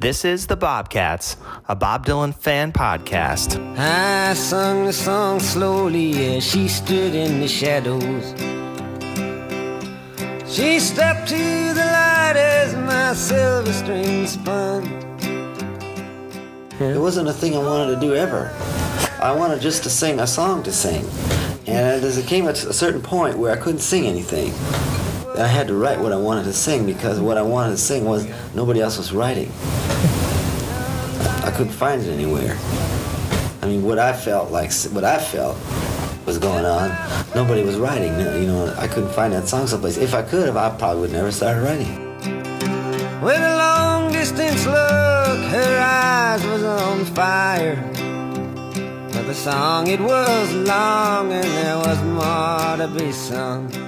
This is The Bobcats, a Bob Dylan fan podcast. I sung the song slowly as she stood in the shadows. She stepped to the light as my silver string spun. It wasn't a thing I wanted to do ever. I wanted just to sing a song to sing. And as it came at a certain point where I couldn't sing anything, I had to write what I wanted to sing because what I wanted to sing was nobody else was writing. I couldn't find it anywhere. I mean, what I felt like, what I felt was going on, nobody was writing. You know, I couldn't find that song someplace. If I could have, I probably would never started writing. With a long distance look, her eyes was on fire. But the song, it was long and there was more to be sung.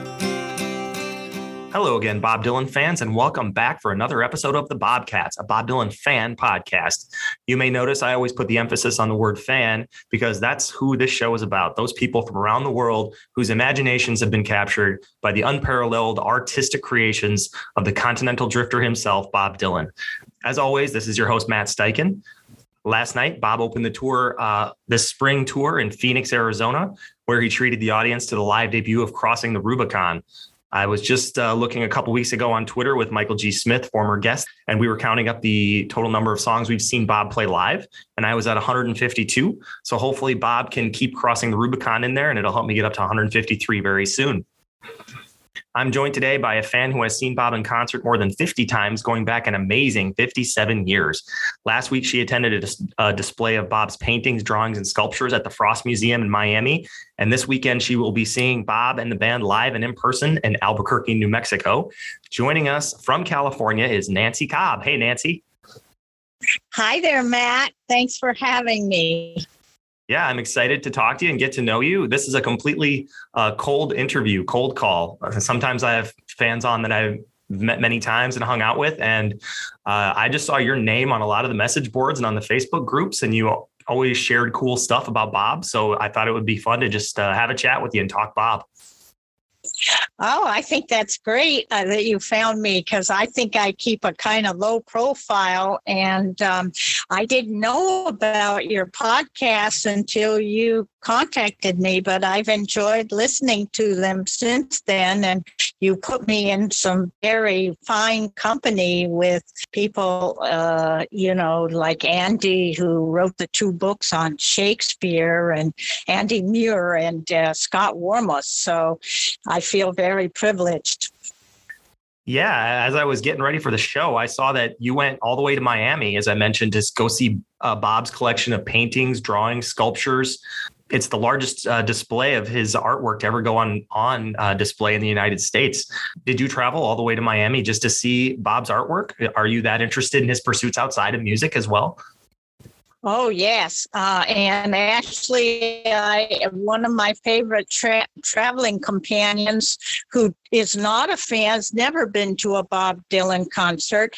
Hello again, Bob Dylan fans, and welcome back for another episode of the Bobcats, a Bob Dylan fan podcast. You may notice I always put the emphasis on the word fan because that's who this show is about. Those people from around the world whose imaginations have been captured by the unparalleled artistic creations of the continental drifter himself, Bob Dylan. As always, this is your host, Matt Steichen. Last night, Bob opened the tour, uh, this spring tour in Phoenix, Arizona, where he treated the audience to the live debut of Crossing the Rubicon, I was just uh, looking a couple weeks ago on Twitter with Michael G. Smith, former guest, and we were counting up the total number of songs we've seen Bob play live, and I was at 152. So hopefully Bob can keep crossing the Rubicon in there, and it'll help me get up to 153 very soon. I'm joined today by a fan who has seen Bob in concert more than 50 times, going back an amazing 57 years. Last week, she attended a, a, display of Bob's paintings, drawings, and sculptures at the Frost Museum in Miami. And this weekend, she will be seeing Bob and the band live and in person in Albuquerque, New Mexico. Joining us from California is Nancy Cobb. Hey, Nancy. Hi there, Matt. Thanks for having me yeah, I'm excited to talk to you and get to know you. This is a completely uh, cold interview, cold call. Sometimes I have fans on that I've met many times and hung out with, and uh, I just saw your name on a lot of the message boards and on the Facebook groups, and you always shared cool stuff about Bob. So I thought it would be fun to just uh, have a chat with you and talk Bob. Oh, I think that's great uh, that you found me because I think I keep a kind of low profile. And um, I didn't know about your podcast until you contacted me, but I've enjoyed listening to them since then. And you put me in some very fine company with people, uh, you know, like Andy, who wrote the two books on Shakespeare, and Andy Muir and uh, Scott Warmuth. So I feel very privileged. Yeah, as I was getting ready for the show, I saw that you went all the way to Miami, as I mentioned, to go see uh, Bob's collection of paintings, drawings, sculptures it's the largest uh, display of his artwork to ever go on on uh, display in the United States. Did you travel all the way to Miami just to see Bob's artwork? Are you that interested in his pursuits outside of music as well? Oh yes, uh, and actually, I one of my favorite tra- traveling companions, who is not a fan, has never been to a Bob Dylan concert.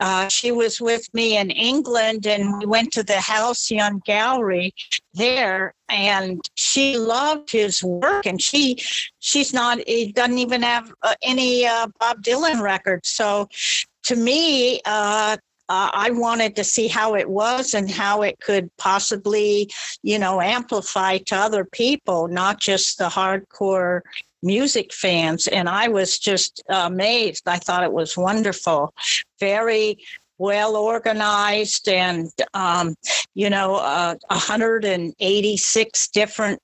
Uh, she was with me in England, and we went to the Halcyon Gallery there, and she loved his work. And she she's not, he doesn't even have uh, any uh, Bob Dylan records. So to me, uh, I wanted to see how it was and how it could possibly, you know, amplify to other people, not just the hardcore music fans. And I was just amazed. I thought it was wonderful. Very well organized and um, you know uh, 186 different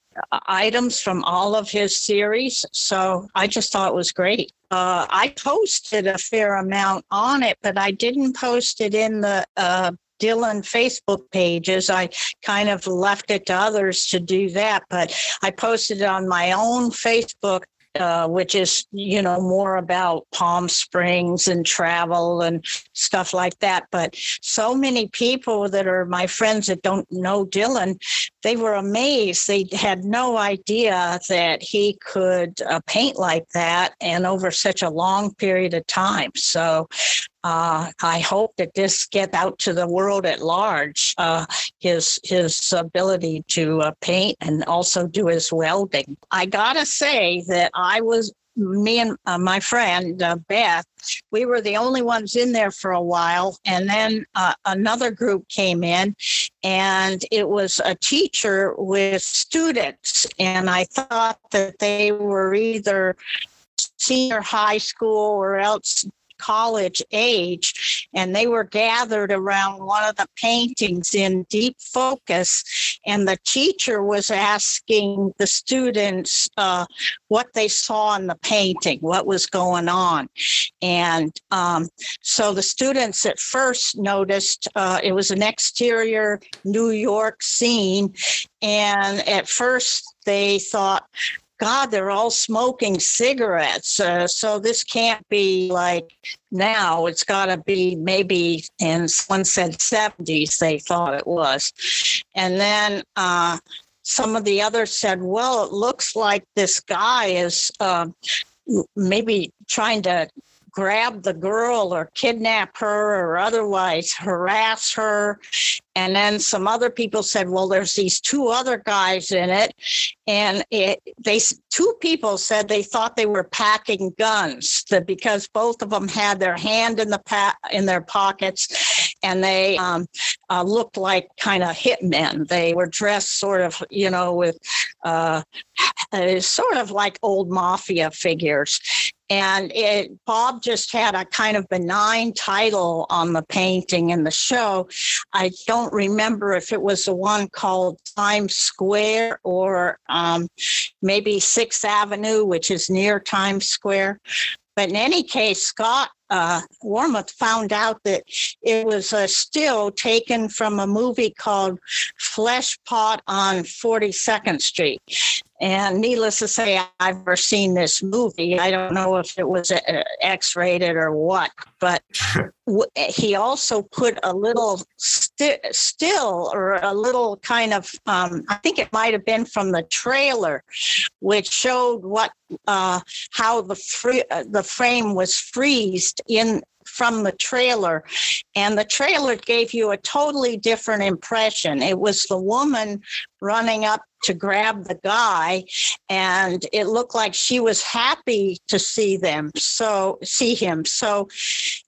items from all of his series so i just thought it was great uh, i posted a fair amount on it but i didn't post it in the uh, Dylan Facebook pages. I kind of left it to others to do that, but I posted it on my own Facebook uh, which is you know more about Palm Springs and travel and stuff like that. But so many people that are my friends that don't know Dylan, they were amazed. They had no idea that he could uh, paint like that and over such a long period of time. So uh, I hope that this get out to the world at large. Uh, his his ability to uh, paint and also do his welding. I gotta say that I was me and uh, my friend uh, Beth, we were the only ones in there for a while. And then uh, another group came in, and it was a teacher with students. And I thought that they were either senior high school or else college age, and they were gathered around one of the paintings in deep focus. And the teacher was asking the students uh, what they saw in the painting, what was going on. And um, so the students at first noticed uh, it was an exterior New York scene. And at first, they thought, God, they're all smoking cigarettes. Uh, so this can't be like now. It's got to be maybe, and one said 70s, they thought it was. And then uh, some of the others said, well, it looks like this guy is uh, maybe trying to grab the girl or kidnap her or otherwise harass her. And then some other people said, well, there's these two other guys in it. And it, they, two people said they thought they were packing guns that because both of them had their hand in the pa- in their pockets and they um, uh, looked like kind of hitmen. They were dressed sort of, you know, with uh, uh, sort of like old mafia figures. And it, Bob just had a kind of benign title on the painting in the show. I don't remember if it was the one called Times Square or um, maybe Sixth Avenue, which is near Times Square. But in any case, Scott uh, Warmuth found out that it was a still taken from a movie called Fleshpot on 42nd Street. And needless to say, I've never seen this movie. I don't know if it was X rated or what, but he also put a little st- still or a little kind of, um, I think it might have been from the trailer, which showed what, uh, how the, free, uh, the frame was freezed in from the trailer. And the trailer gave you a totally different impression. It was the woman running up to grab the guy, and it looked like she was happy to see them. So, see him. So,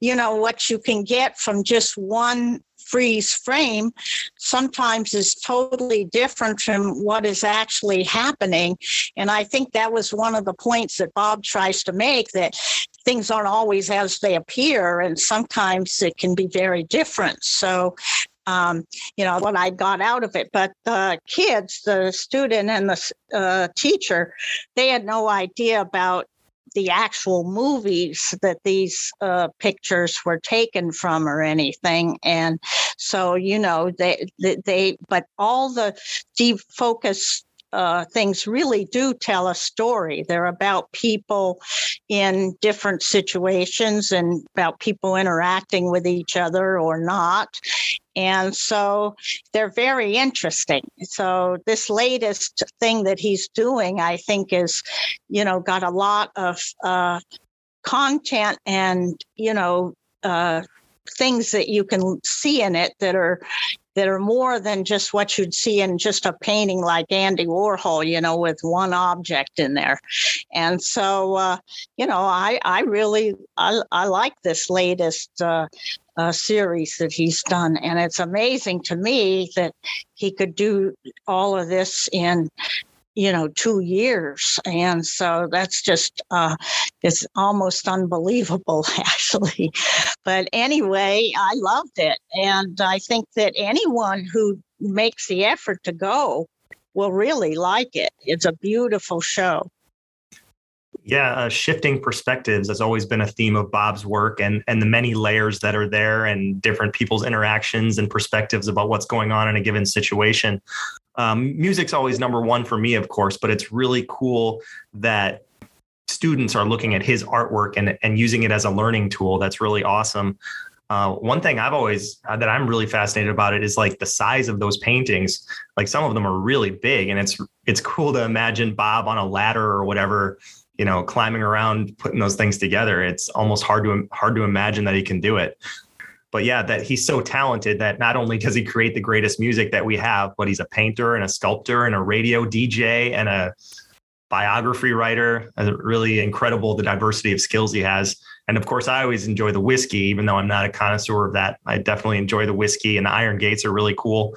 you know, what you can get from just one freeze frame sometimes is totally different from what is actually happening. And I think that was one of the points that Bob tries to make that things aren't always as they appear, and sometimes it can be very different. So, um, you know, what I got out of it. But the kids, the student and the uh, teacher, they had no idea about the actual movies that these uh, pictures were taken from or anything and so you know they they, they but all the deep focus uh, things really do tell a story. They're about people in different situations and about people interacting with each other or not. And so they're very interesting. So this latest thing that he's doing, I think, is, you know, got a lot of uh, content and, you know, uh, things that you can see in it that are that are more than just what you'd see in just a painting like Andy Warhol, you know, with one object in there. And so, uh, you know, I, I really, I, I like this latest uh, uh, series that he's done. And it's amazing to me that he could do all of this in you know two years. And so that's just uh it's almost unbelievable actually. But anyway i loved it. And i think that anyone who makes the effort to go will really like it. It's a beautiful show. Yeah, uh, shifting perspectives has always been a theme of Bob's work, and and the many layers that are there, and different people's interactions and perspectives about what's going on in a given situation. Um, music's always number one for me, of course, but it's really cool that students are looking at his artwork and and using it as a learning tool. That's really awesome. Uh, one thing I've always uh, that I'm really fascinated about it is like the size of those paintings. Like some of them are really big, and it's it's cool to imagine Bob on a ladder or whatever you know, climbing around, putting those things together. It's almost hard to hard to imagine that he can do it. But yeah, that he's so talented that not only does he create the greatest music that we have, but he's a painter and a sculptor and a radio DJ and a biography writer, really incredible the diversity of skills he has. And of course, I always enjoy the whiskey, even though I'm not a connoisseur of that. I definitely enjoy the whiskey, and the iron gates are really cool.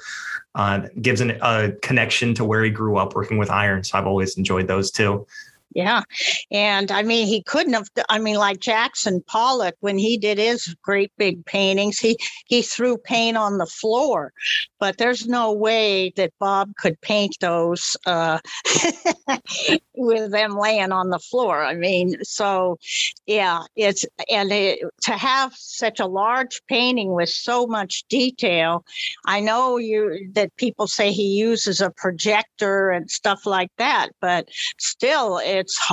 Uh, gives an, a connection to where he grew up working with iron. So I've always enjoyed those too. Yeah. And I mean, he couldn't have, I mean, like Jackson Pollock, when he did his great big paintings, he, he threw paint on the floor, but there's no way that Bob could paint those uh, with them laying on the floor. I mean, so yeah, it's, and it, to have such a large painting with so much detail, I know you, that people say he uses a projector and stuff like that, but still, it, it's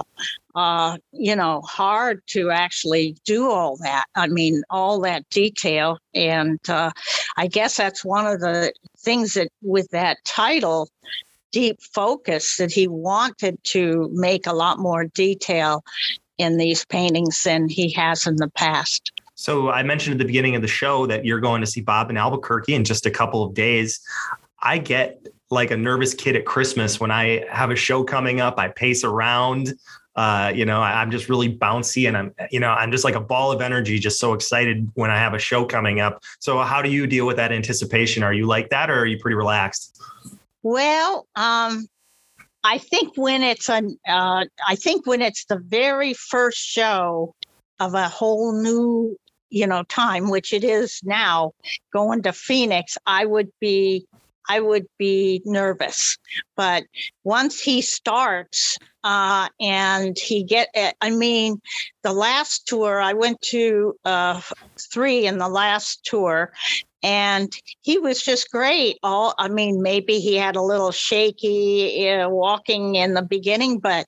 uh, you know hard to actually do all that. I mean, all that detail, and uh, I guess that's one of the things that with that title deep focus that he wanted to make a lot more detail in these paintings than he has in the past. So I mentioned at the beginning of the show that you're going to see Bob in Albuquerque in just a couple of days. I get like a nervous kid at Christmas when I have a show coming up. I pace around. Uh, you know, I, am just really bouncy and I'm, you know, I'm just like a ball of energy, just so excited when I have a show coming up. So, how do you deal with that anticipation? Are you like that, or are you pretty relaxed? Well, um, I think when it's a, uh, I think when it's the very first show of a whole new, you know, time, which it is now, going to Phoenix, I would be I would be nervous. But once he starts uh, and he get, eh, I mean, the last tour I went to uh, three in the last tour, and he was just great. All I mean, maybe he had a little shaky uh, walking in the beginning, but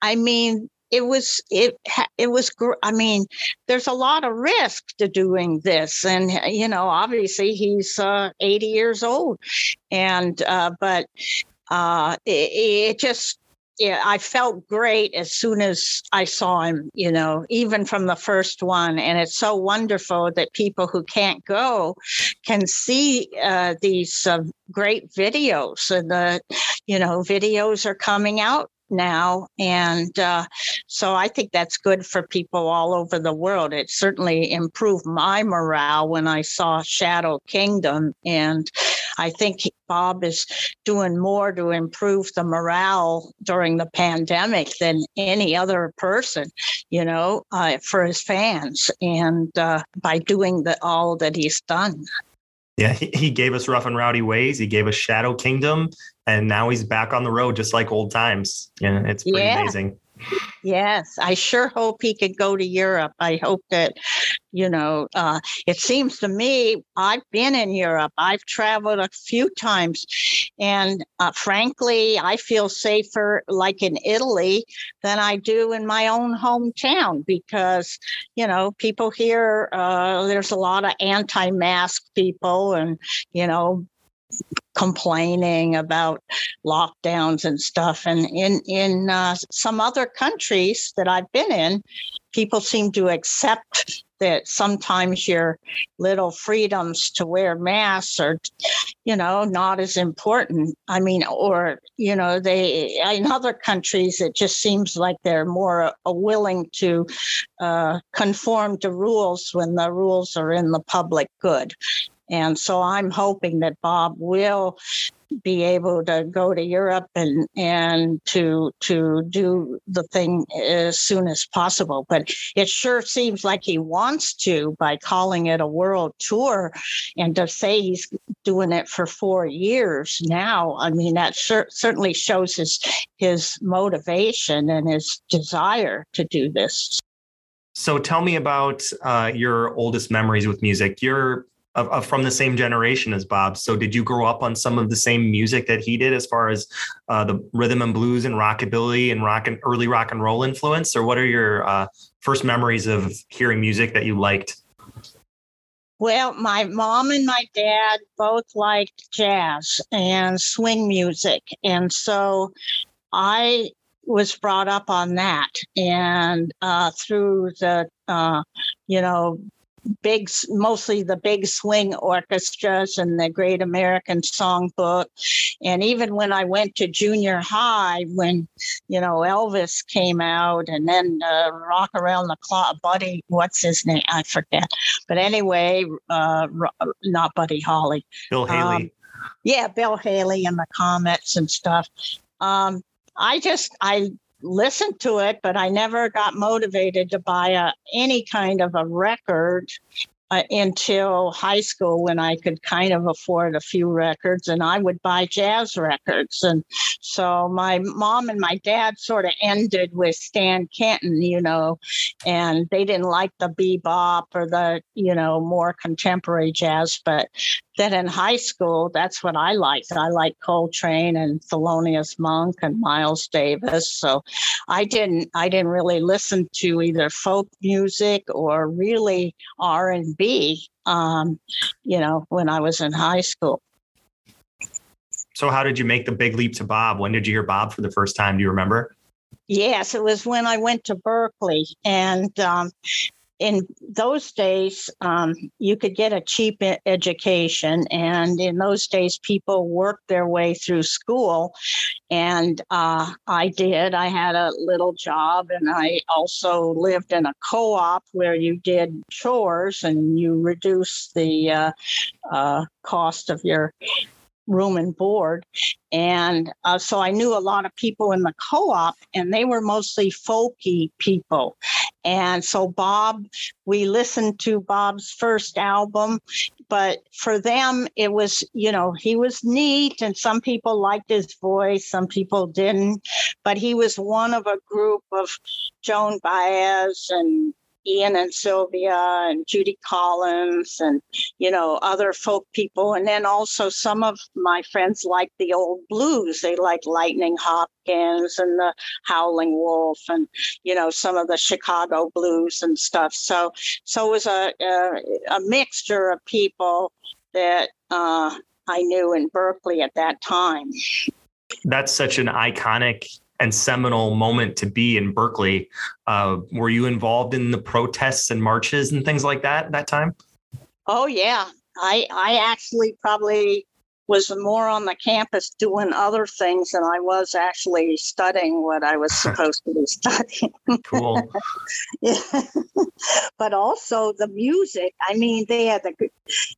I mean, it was it it was i mean there's a lot of risk to doing this and you know obviously he's uh, 80 years old and uh, but uh, it, it just yeah, I felt great as soon as I saw him, you know, even from the first one. And it's so wonderful that people who can't go can see uh, these uh, great videos. And the, you know, videos are coming out now. And uh, so I think that's good for people all over the world. It certainly improved my morale when I saw Shadow Kingdom. And I think Bob is doing more to improve the morale during the pandemic than any other person, you know, uh, for his fans and uh, by doing the, all that he's done. Yeah, he, he gave us Rough and Rowdy Ways. He gave us Shadow Kingdom, and now he's back on the road just like old times. Yeah, it's pretty yeah. amazing. Yes, I sure hope he could go to Europe. I hope that, you know, uh, it seems to me I've been in Europe. I've traveled a few times, and uh, frankly, I feel safer like in Italy than I do in my own hometown because, you know, people here, uh, there's a lot of anti mask people and, you know, complaining about lockdowns and stuff. And in in uh, some other countries that I've been in, people seem to accept that sometimes your little freedoms to wear masks are you know not as important. I mean or you know they in other countries it just seems like they're more uh, willing to uh, conform to rules when the rules are in the public good and so I'm hoping that Bob will be able to go to Europe and and to to do the thing as soon as possible. But it sure seems like he wants to by calling it a world tour, and to say he's doing it for four years now. I mean that cer- certainly shows his his motivation and his desire to do this. So tell me about uh, your oldest memories with music. You're of, of, from the same generation as Bob. So did you grow up on some of the same music that he did, as far as uh, the rhythm and blues and rockabilly and rock and early rock and roll influence, or what are your uh, first memories of hearing music that you liked? Well, my mom and my dad both liked jazz and swing music, and so I was brought up on that, and uh, through the uh, you know big, mostly the big swing orchestras and the Great American Songbook. And even when I went to junior high, when, you know, Elvis came out and then uh, Rock Around the Clock, Buddy, what's his name? I forget. But anyway, uh, not Buddy Holly. Bill Haley. Um, yeah, Bill Haley and the Comets and stuff. Um, I just, I listened to it, but I never got motivated to buy a, any kind of a record uh, until high school when I could kind of afford a few records and I would buy jazz records. And so my mom and my dad sort of ended with Stan Kenton, you know, and they didn't like the bebop or the, you know, more contemporary jazz. But then in high school, that's what I liked. I liked Coltrane and Thelonious Monk and Miles Davis. So I didn't I didn't really listen to either folk music or really R and B. Um, you know, when I was in high school. So how did you make the big leap to Bob? When did you hear Bob for the first time? Do you remember? Yes, it was when I went to Berkeley, and um, in those days, um, you could get a cheap education. And in those days, people worked their way through school. And uh, I did. I had a little job, and I also lived in a co op where you did chores and you reduced the uh, uh, cost of your room and board. And uh, so I knew a lot of people in the co op, and they were mostly folky people. And so Bob, we listened to Bob's first album, but for them, it was, you know, he was neat, and some people liked his voice, some people didn't. But he was one of a group of Joan Baez and Ian and Sylvia and Judy Collins and, you know, other folk people. And then also some of my friends like the old blues. They like Lightning Hopkins and the Howling Wolf and, you know, some of the Chicago blues and stuff. So, so it was a, a, a mixture of people that uh, I knew in Berkeley at that time. That's such an iconic and seminal moment to be in Berkeley. Uh, were you involved in the protests and marches and things like that at that time? Oh yeah, I I actually probably was more on the campus doing other things than I was actually studying what I was supposed to be studying. Cool. yeah. but also the music. I mean, they had the,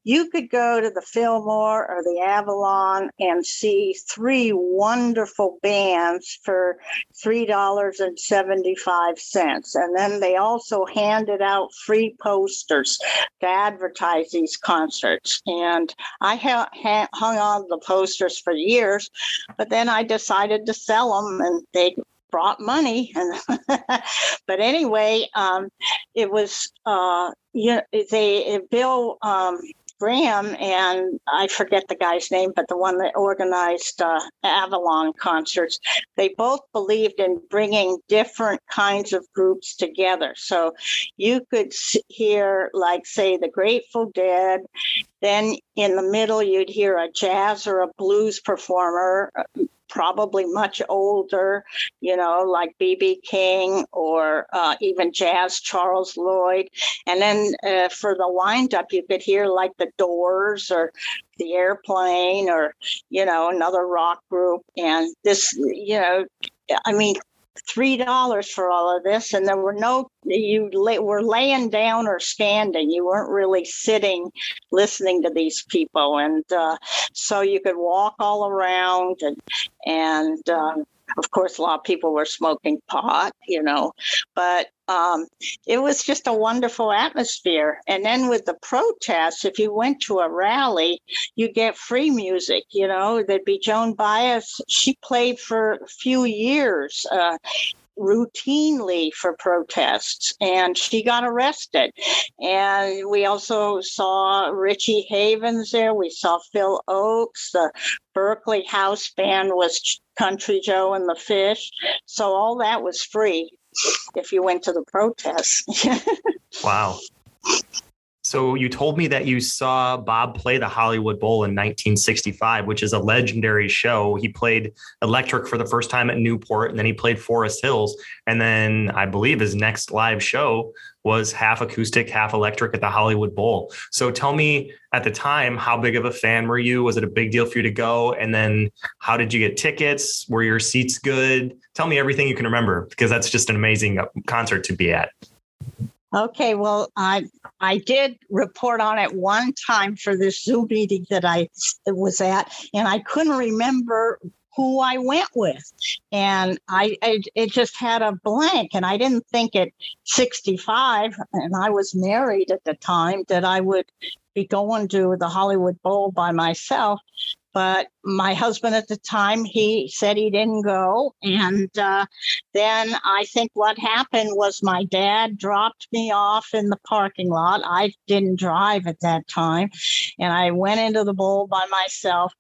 you could go to the Fillmore or the Avalon and see three wonderful bands for $3.75. And then they also handed out free posters to advertise these concerts. And I ha- ha- hung on the posters for years, but then I decided to sell them and they brought money and but anyway um, it was uh, you know, they bill um, Graham and I forget the guy's name, but the one that organized uh, Avalon concerts, they both believed in bringing different kinds of groups together. So you could hear, like, say, the Grateful Dead. Then in the middle, you'd hear a jazz or a blues performer probably much older, you know, like B.B. King or uh, even jazz Charles Lloyd. And then uh, for the windup, you could hear like the Doors or the Airplane or, you know, another rock group. And this, you know, I mean, three dollars for all of this and there were no you lay, were laying down or standing. You weren't really sitting listening to these people. And uh, so you could walk all around and and um, of course, a lot of people were smoking pot, you know, but um, it was just a wonderful atmosphere. And then with the protests, if you went to a rally, you get free music. You know, there'd be Joan Baez. She played for a few years. Uh, routinely for protests and she got arrested and we also saw richie havens there we saw phil ochs the Berkeley house band was country joe and the fish so all that was free if you went to the protests. Wow So you told me that you saw Bob play the Hollywood Bowl in 1965, which is a legendary show. He played Electric for the first time at Newport, and then he played Forest Hills. And then I believe his next live show was half acoustic, half electric at the Hollywood Bowl. So tell me at the time, how big of a fan were you? Was it a big deal for you to go? And then how did you get tickets? Were your seats good? Tell me everything you can remember because that's just an amazing uh, concert to be at. Okay, well, I I did report on it one time for this Zoom meeting that I was at, and I couldn't remember who I went with, and I, I it just had a blank, and I didn't think at 65, and I was married at the time that I would be going to the Hollywood Bowl by myself but my husband at the time he said he didn't go. And uh, then i think what happened was my dad dropped me off in the parking lot. I didn't drive at that time. And i went into the bowl by myself.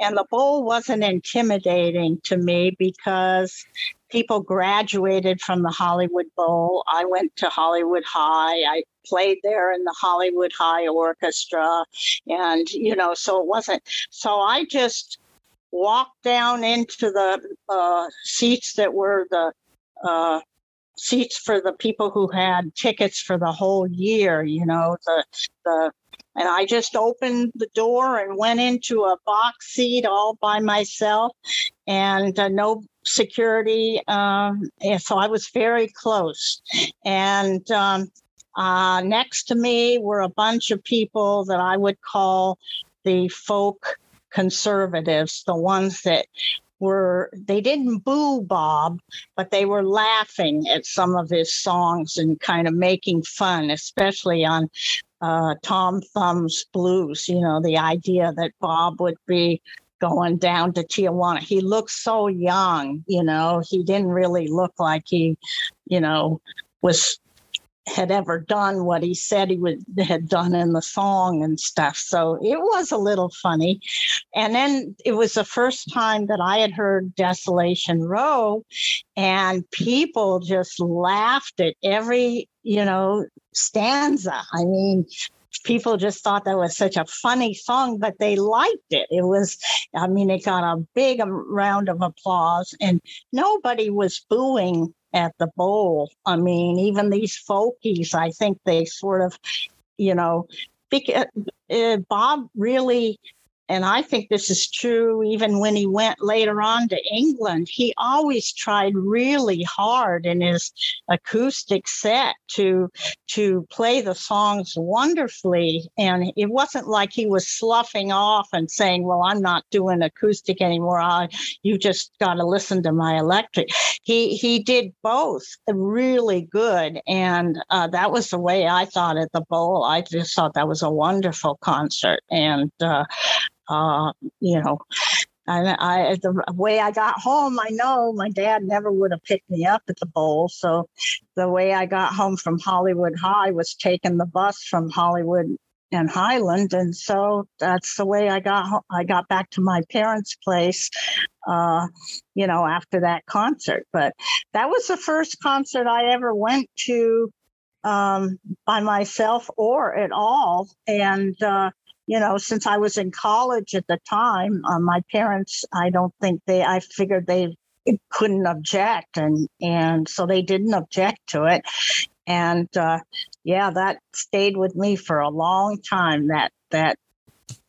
And the bowl wasn't intimidating to me because people graduated from the Hollywood Bowl. I went to Hollywood High. I played there in the Hollywood High Orchestra. And, you know, so it wasn't, so I just walked down into the uh, seats that were the, uh, seats for the people who had tickets for the whole year you know the the and I just opened the door and went into a box seat all by myself and uh, no security. Um, so I was very close. And um, uh, next to me were a bunch of people that I would call the folk conservatives, the ones that were they didn't boo Bob, but they were laughing at some of his songs and kind of making fun, especially on uh, Tom Thumb's blues. You know, the idea that Bob would be going down to Tijuana. He looked so young, you know, he didn't really look like he, you know, was had ever done what he said he would had done in the song and stuff. So it was a little funny. And then it was the first time that I had heard Desolation Row and people just laughed at every, you know, stanza. I mean, people just thought that was such a funny song, but they liked it. It was, I mean, it got a big round of applause, and nobody was booing at the bowl. I mean, even these folkies, I think they sort of, you know, because, uh, Bob really and I think this is true even when he went later on to England. He always tried really hard in his acoustic set to to play the songs wonderfully. And it wasn't like he was sloughing off and saying, Well, I'm not doing acoustic anymore. I you just gotta listen to my electric. He he did both really good. And uh, that was the way I thought at the bowl. I just thought that was a wonderful concert. And uh, uh, you know, and I, the way I got home, I know my dad never would have picked me up at the bowl. So the way I got home from Hollywood High was taking the bus from Hollywood and Highland, and so that's the way I got. I got back to my parents' place, uh, you know, after that concert. But that was the first concert I ever went to um, by myself or at all, and uh, you know, since I was in college at the time, uh, my parents, I don't think they, I figured they couldn't object. And, and so they didn't object to it. And uh, yeah, that stayed with me for a long time, that, that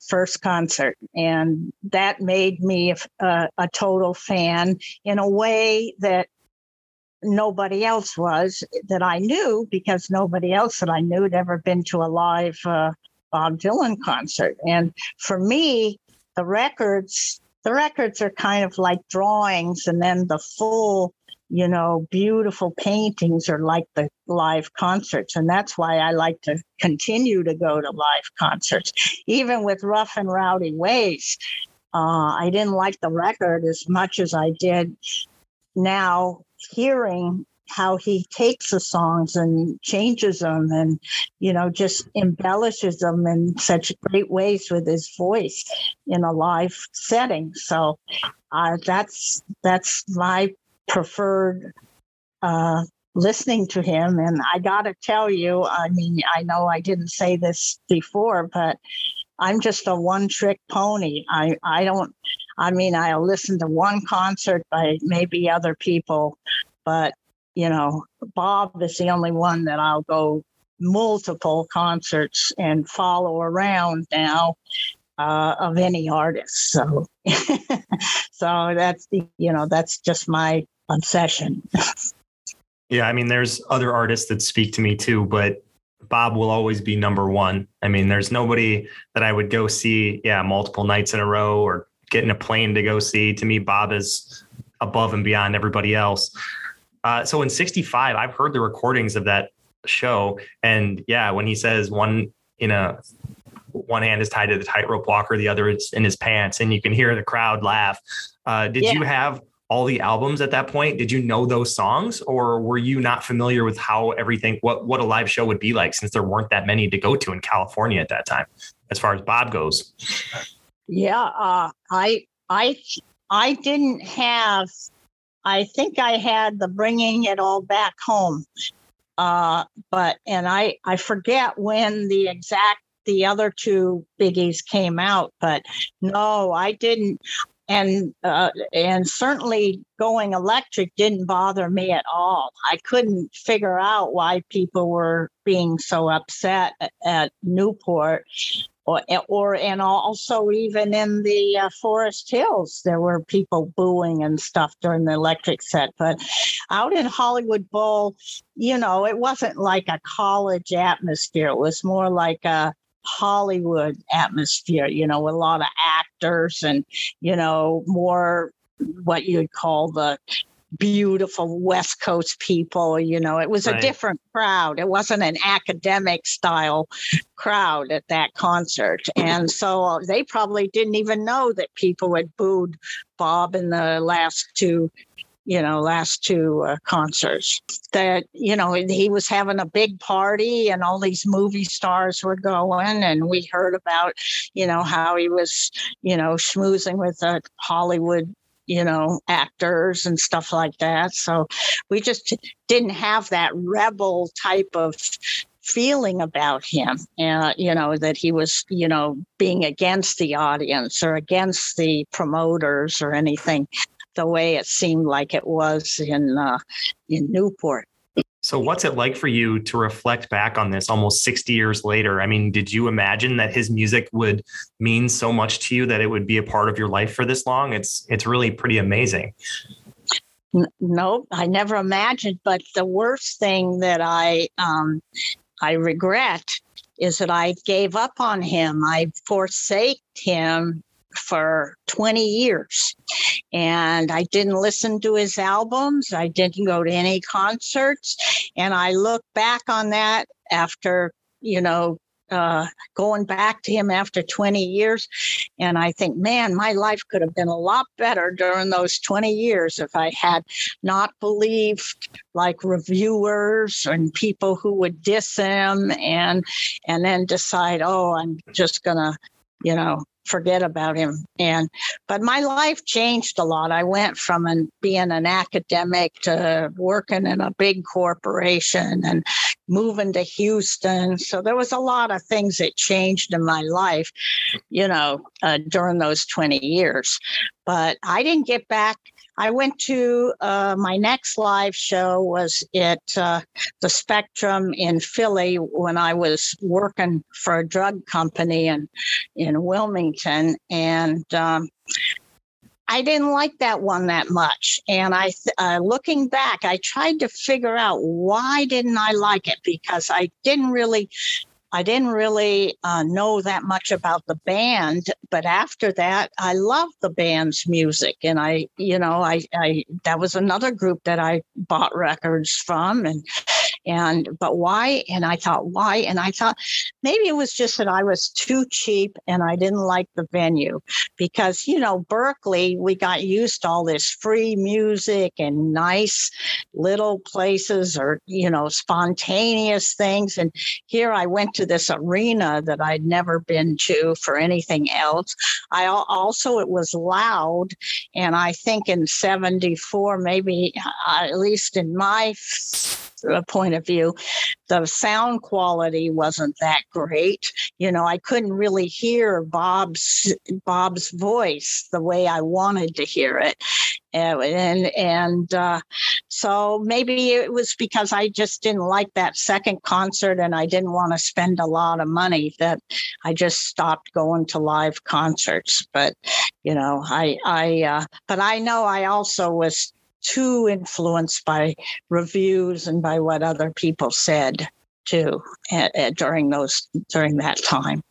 first concert. And that made me a, a total fan in a way that nobody else was that I knew because nobody else that I knew had ever been to a live uh, Bob Dylan concert. And for me, the records, the records are kind of like drawings, and then the full, you know, beautiful paintings are like the live concerts. And that's why I like to continue to go to live concerts, even with rough and rowdy ways. Uh, I didn't like the record as much as I did now hearing how he takes the songs and changes them and you know just embellishes them in such great ways with his voice in a live setting so uh, that's that's my preferred uh, listening to him. And I got to tell you, I mean, I know I didn't say this before, but I'm just a one trick pony. I, I don't, I mean, I'll listen to one concert by maybe other people, but, you know, Bob is the only one that I'll go multiple concerts and follow around now uh, of any artist. So, so that's the, you know, that's just my obsession. yeah. I mean, there's other artists that speak to me too, but Bob will always be number one. I mean, there's nobody that I would go see, yeah, multiple nights in a row or getting a plane to go see. To me, Bob is above and beyond everybody else. Uh, so in 65, I've heard the recordings of that show. And yeah, when he says one, you know, one hand is tied to the tightrope walker, the other is in his pants, and you can hear the crowd laugh. Uh, did yeah. you have all the albums at that point? Did you know those songs, or were you not familiar with how everything, what what a live show would be like, since there weren't that many to go to in California at that time, as far as Bob goes? Yeah, uh, I I I didn't have. I think I had the bringing it all back home, uh, but and I I forget when the exact the other two biggies came out, but no, I didn't. And uh, and certainly going electric didn't bother me at all. I couldn't figure out why people were being so upset at Newport, or or and also even in the uh, Forest Hills, there were people booing and stuff during the electric set. But out in Hollywood Bowl, you know, it wasn't like a college atmosphere. It was more like a Hollywood atmosphere, you know, a lot of actors and, you know, more what you'd call the beautiful West Coast people. You know, it was right. a different crowd. It wasn't an academic style crowd at that concert. And so they probably didn't even know that people had booed Bob in the last two you know, last two uh, concerts. That, you know, he was having a big party and all these movie stars were going. And we heard about, you know, how he was, you know, schmoozing with uh, Hollywood you know, actors and stuff like that. So we just didn't have that rebel type of feeling about him uh, you know that he was you know being against the audience or against the promoters or anything the way it seemed like it was in uh, in Newport. So, what's it like for you to reflect back on this almost 60 years later? I mean, did you imagine that his music would mean so much to you that it would be a part of your life for this long? It's it's really pretty amazing. No, I never imagined. But the worst thing that I um, I regret is that I gave up on him. I forsake him for 20 years. And I didn't listen to his albums. I didn't go to any concerts. And I look back on that after, you know, uh, going back to him after 20 years. And I think, man, my life could have been a lot better during those 20 years if I had not believed like reviewers and people who would diss him and and then decide, oh, I'm just gonna, you know, forget about him. And but my life changed a lot. I went from an, being an academic to working in a big corporation and moving to Houston. So there was a lot of things that changed in my life, you know, uh, during those 20 years. But I didn't get back I went to uh, my next live show was at uh, the Spectrum in Philly when I was working for a drug company in in Wilmington, and um, I didn't like that one that much. And I, uh, looking back, I tried to figure out why didn't I like it because I didn't really I didn't really uh, know that much about the band, but after that, I loved the band's music, and I, you know, I, I that was another group that I bought records from, and And but why? And I thought, why? And I thought maybe it was just that I was too cheap and I didn't like the venue because, you know, Berkeley, we got used to all this free music and nice little places or, you know, spontaneous things. And here I went to this arena that I'd never been to for anything else. I also, it was loud. And I think in 74, maybe uh, at least in my point of view, the sound quality wasn't that great. You know, I couldn't really hear Bob's Bob's voice the way I wanted to hear it, and and, and uh, so maybe it was because I just didn't like that second concert, and I didn't want to spend a lot of money that I just stopped going to live concerts. But you know, I I uh, but I know I also was too influenced by reviews and by what other people said too at, at, during those during that time.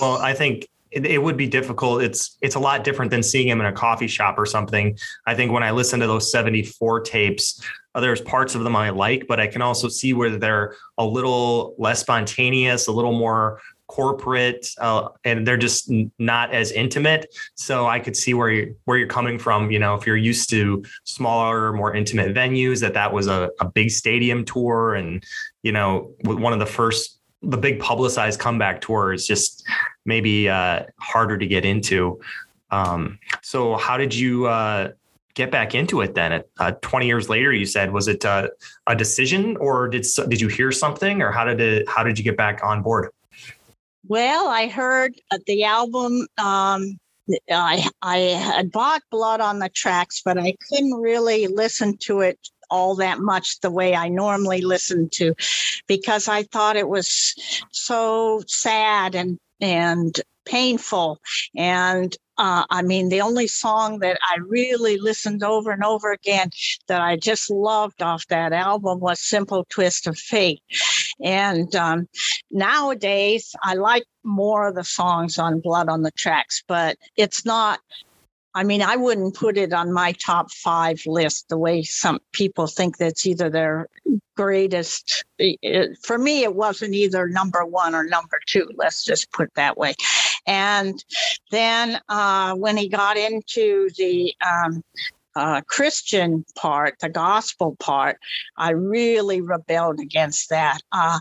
Well, I think it, it, would be difficult. It's it's a lot different than seeing him in a coffee shop or something. I think when I listen to those 74 tapes, there's parts of them I like, but I can also see where they're a little less spontaneous, a little more corporate uh, and they're just not as intimate. So i could see where you where you're coming from you know if you're used to smaller more intimate venues that that was a, a big stadium tour and you know one of the first the big publicized comeback tour is just maybe uh, harder to get into. Um, so how did you uh, get back into it then? Uh, 20 years later you said was it uh, a decision or did did you hear something or how did it how did you get back on board well, I heard the album. Um, I I had bought Blood on the Tracks, but I couldn't really listen to it all that much the way I normally listen to, because I thought it was so sad and and painful and uh, I mean, the only song that I really listened over and over again that I just loved off that album was Simple Twist of Fate. And um, nowadays, I like more of the songs on Blood on the Tracks, but it's not I mean, I wouldn't put it on my top five list the way some people think that's either their greatest. It, for me, it wasn't either number one or number two. Let's just put that way. And then uh, when he got into the um, uh, Christian part, the gospel part, I really rebelled against that. Uh,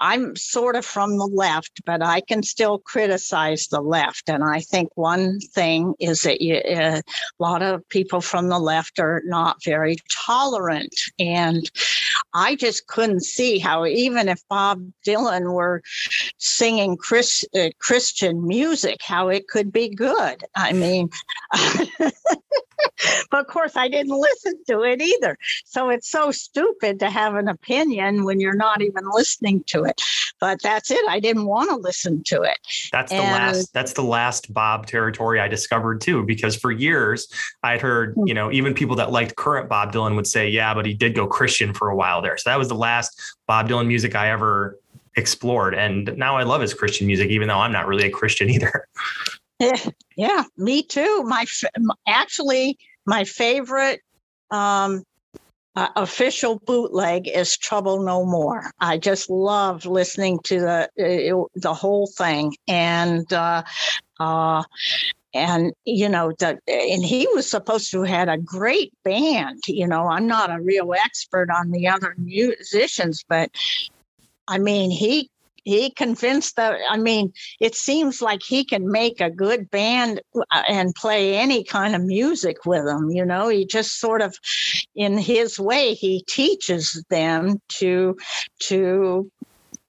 I'm sort of from the left, but I can still criticize the left. And I think one thing is that you, uh, a lot of people from the left are not very tolerant. And I just couldn't see how, even if Bob Dylan were singing Chris, uh, Christian music, how it could be good. I mean, but of course, I didn't listen to it either. So it's so stupid to have an opinion when you're not even listening to it. But that's it. I didn't want to listen to it. That's and, the last. That's the last Bob territory I discovered too, because for years I'd heard, you know, even people that liked current Bob Dylan would say, "Yeah, but he did go Christian for a while there." So that was the last Bob Dylan music I ever explored, and now I love his Christian music, even though I'm not really a Christian either. Yeah, yeah, me too. My actually, my favorite um, uh, official bootleg is Trouble No More. I just love listening to the uh, the whole thing, and uh, uh, and you know that and he was supposed to had a great band. You know, I'm not a real expert on the other musicians, but I mean, he he convinced the i mean it seems like he can make a good band uh, and play any kind of music with them you know? He just sort of in his way he teaches them to to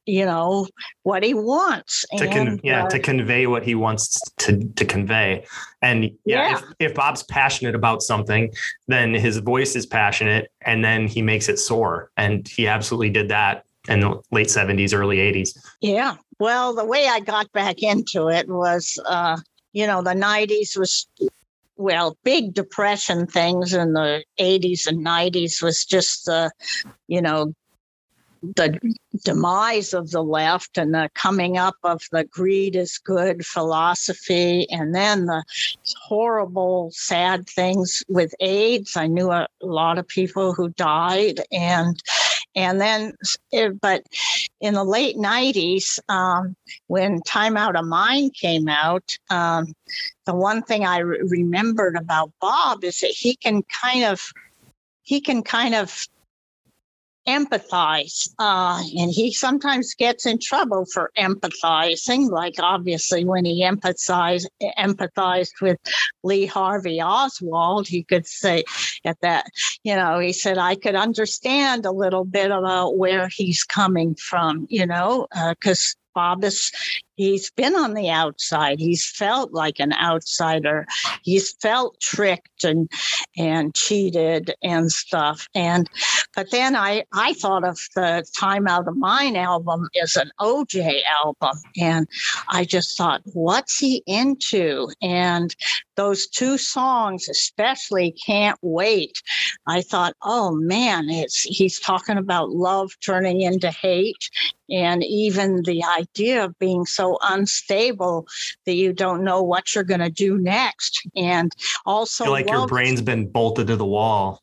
you know what he wants to con- and, yeah uh, to convey what he wants to to convey. And yeah, yeah. If, if bob's passionate about something then his voice is passionate and then he makes it soar. And he absolutely did that in the late 70s, early 80s. Yeah. Well, the way I got back into it was, uh, you know, the 90s was, well, big depression things in the 80s and 90s was just, the, you know, the demise of the left and the coming up of the greed is good philosophy and then the horrible sad things with aids i knew a lot of people who died and and then, it, but in the late 90s, um, when Time Out of Mind came out, um, the one thing I re- remembered about Bob is that he can kind of, he can kind of empathize. Uh, and he sometimes gets in trouble for empathizing, like obviously when he empathized empathized with Lee Harvey Oswald, he could say at that, you know, he said, I could understand a little bit about where he's coming from, you know, because uh, Bob is he's been on the outside. He's felt like an outsider. He's felt tricked and and cheated and stuff. And but then I I thought of the Time Out of Mind album as an OJ album, and I just thought, what's he into? And those two songs, especially "Can't Wait," I thought, oh man, it's he's talking about love turning into hate, and even the idea of being so unstable that you don't know what you're going to do next. And also, like your brain's been bolted to the wall.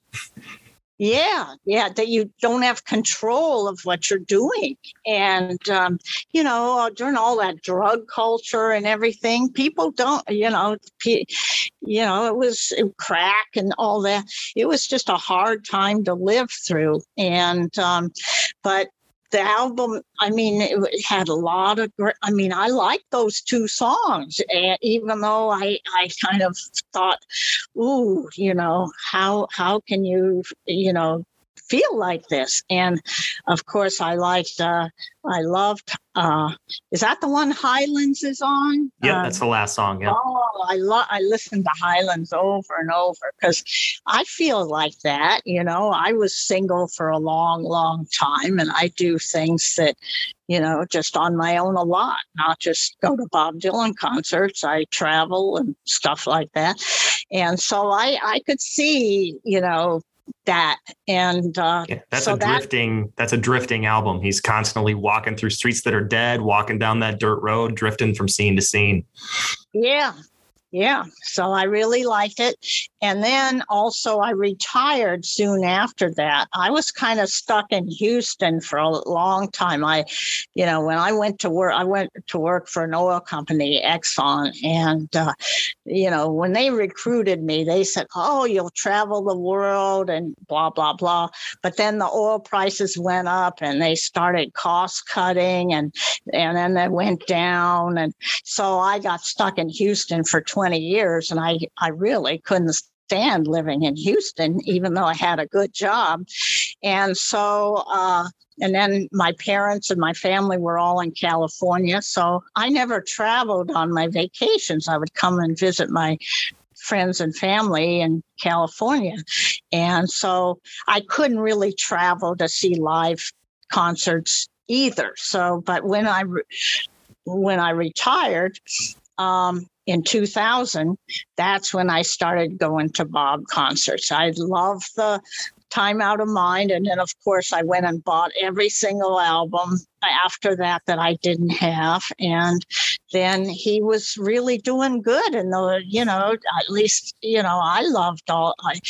Yeah, yeah, that you don't have control of what you're doing. And, um, you know, uh, during all that drug culture and everything, people don't, you know, you know, it was crack and all that. It was just a hard time to live through. And, um, but the album, I mean, it had a lot of great, I mean, I like those two songs, and even though I, I kind of thought, ooh, you know, how, how can you, you know, feel like this. And of course, I liked, uh, I loved, uh, is that the one Highlands is on? Yeah, um, that's the last song. Yeah. Oh, I love, I listened to Highlands over and over because I feel like that. You know, I was single for a long, long time and I do things that, you know, just on my own a lot, not just go to Bob Dylan concerts. I travel and stuff like that. And so I, I could see, you know, that and uh, yeah, that's so a drifting that, that's a drifting album. He's constantly walking through streets that are dead walking down that dirt road drifting from scene to scene. Yeah yeah, so I really liked it. And then also, I retired soon after that. I was kind of stuck in Houston for a long time. I, you know, when I went to work, I went to work for an oil company, Exxon. And, uh, you know, when they recruited me, they said, oh, you'll travel the world and blah, blah, blah. But then the oil prices went up and they started cost cutting and, and then they went down. And so I got stuck in Houston for 20 years and I, I really couldn't stand living in Houston, even though I had a good job. And so, uh, and then my parents and my family were all in California. So I never traveled on my vacations. I would come and visit my friends and family in California. And so I couldn't really travel to see live concerts either. So, but when I, re- when I retired, um, in 2000, that's when I started going to Bob concerts. I love the time out of mind. And then, of course, I went and bought every single album after that that I didn't have. And then he was really doing good. And the, you know, at least, you know, I loved all, I,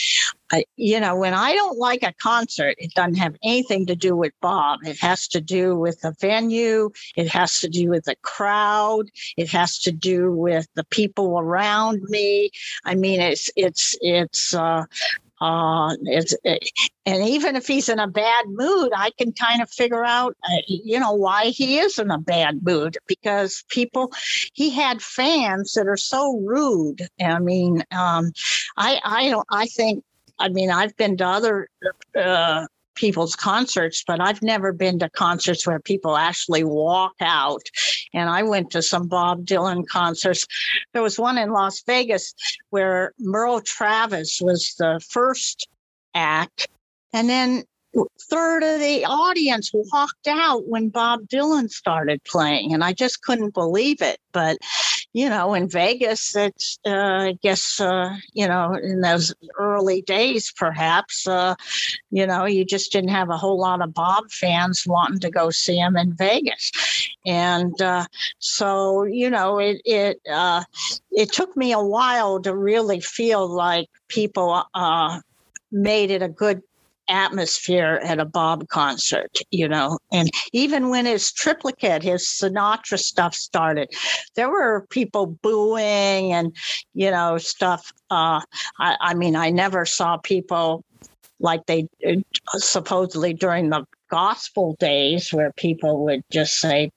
I, you know, when I don't like a concert, it doesn't have anything to do with Bob. It has to do with the venue. It has to do with the crowd. It has to do with the people around me. I mean, it's, it's, it's, uh, uh, it's, it, and even if he's in a bad mood, I can kind of figure out, uh, you know, why he is in a bad mood because people, he had fans that are so rude. I mean, um, I, I don't, I think, I mean, I've been to other uh, people's concerts, but I've never been to concerts where people actually walk out. And I went to some Bob Dylan concerts. There was one in Las Vegas where Merle Travis was the first act. And then third of the audience walked out when Bob Dylan started playing, and I just couldn't believe it. But you know, in Vegas, it's uh, I guess uh, you know in those early days, perhaps uh, you know you just didn't have a whole lot of Bob fans wanting to go see him in Vegas, and uh, so you know it it uh, it took me a while to really feel like people uh, made it a good atmosphere at a Bob concert, you know. And even when his triplicate, his Sinatra stuff started, there were people booing and, you know, stuff. Uh, I, I mean, I never saw people like they supposedly during the gospel days where people would just say,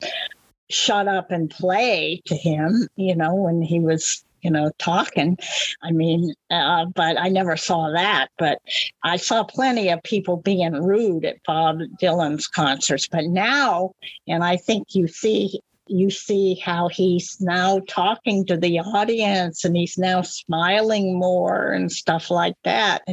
shut up and play to him, you know, when he was you know, talking. I mean, uh, but I never saw that. But I saw plenty of people being rude at Bob Dylan's concerts. But now, and I think you see you see how he's now talking to the audience and he's now smiling more and stuff like that.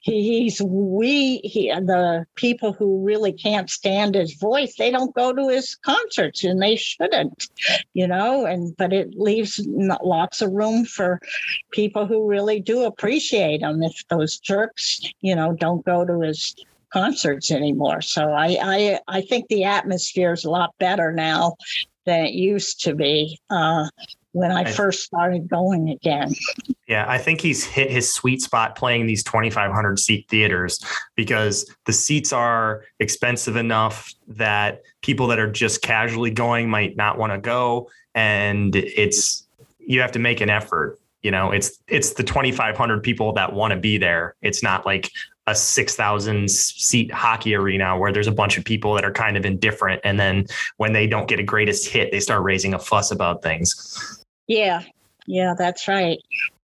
He's we he the people who really can't stand his voice, they don't go to his concerts and they shouldn't, you know. And but it leaves lots of room for people who really do appreciate him. If those jerks, you know, don't go to his concerts anymore. So I, I I think the atmosphere is a lot better now than it used to be uh, when I, I first started going again. Yeah, I think he's hit his sweet spot playing these 2,500 seat theaters because the seats are expensive enough that people that are just casually going might not want to go. And it's, you have to make an effort you know it's it's the 2500 people that want to be there it's not like a 6,000 seat hockey arena where there's a bunch of people that are kind of indifferent. And then when they don't get a greatest hit, they start raising a fuss about things. Yeah. Yeah, that's right.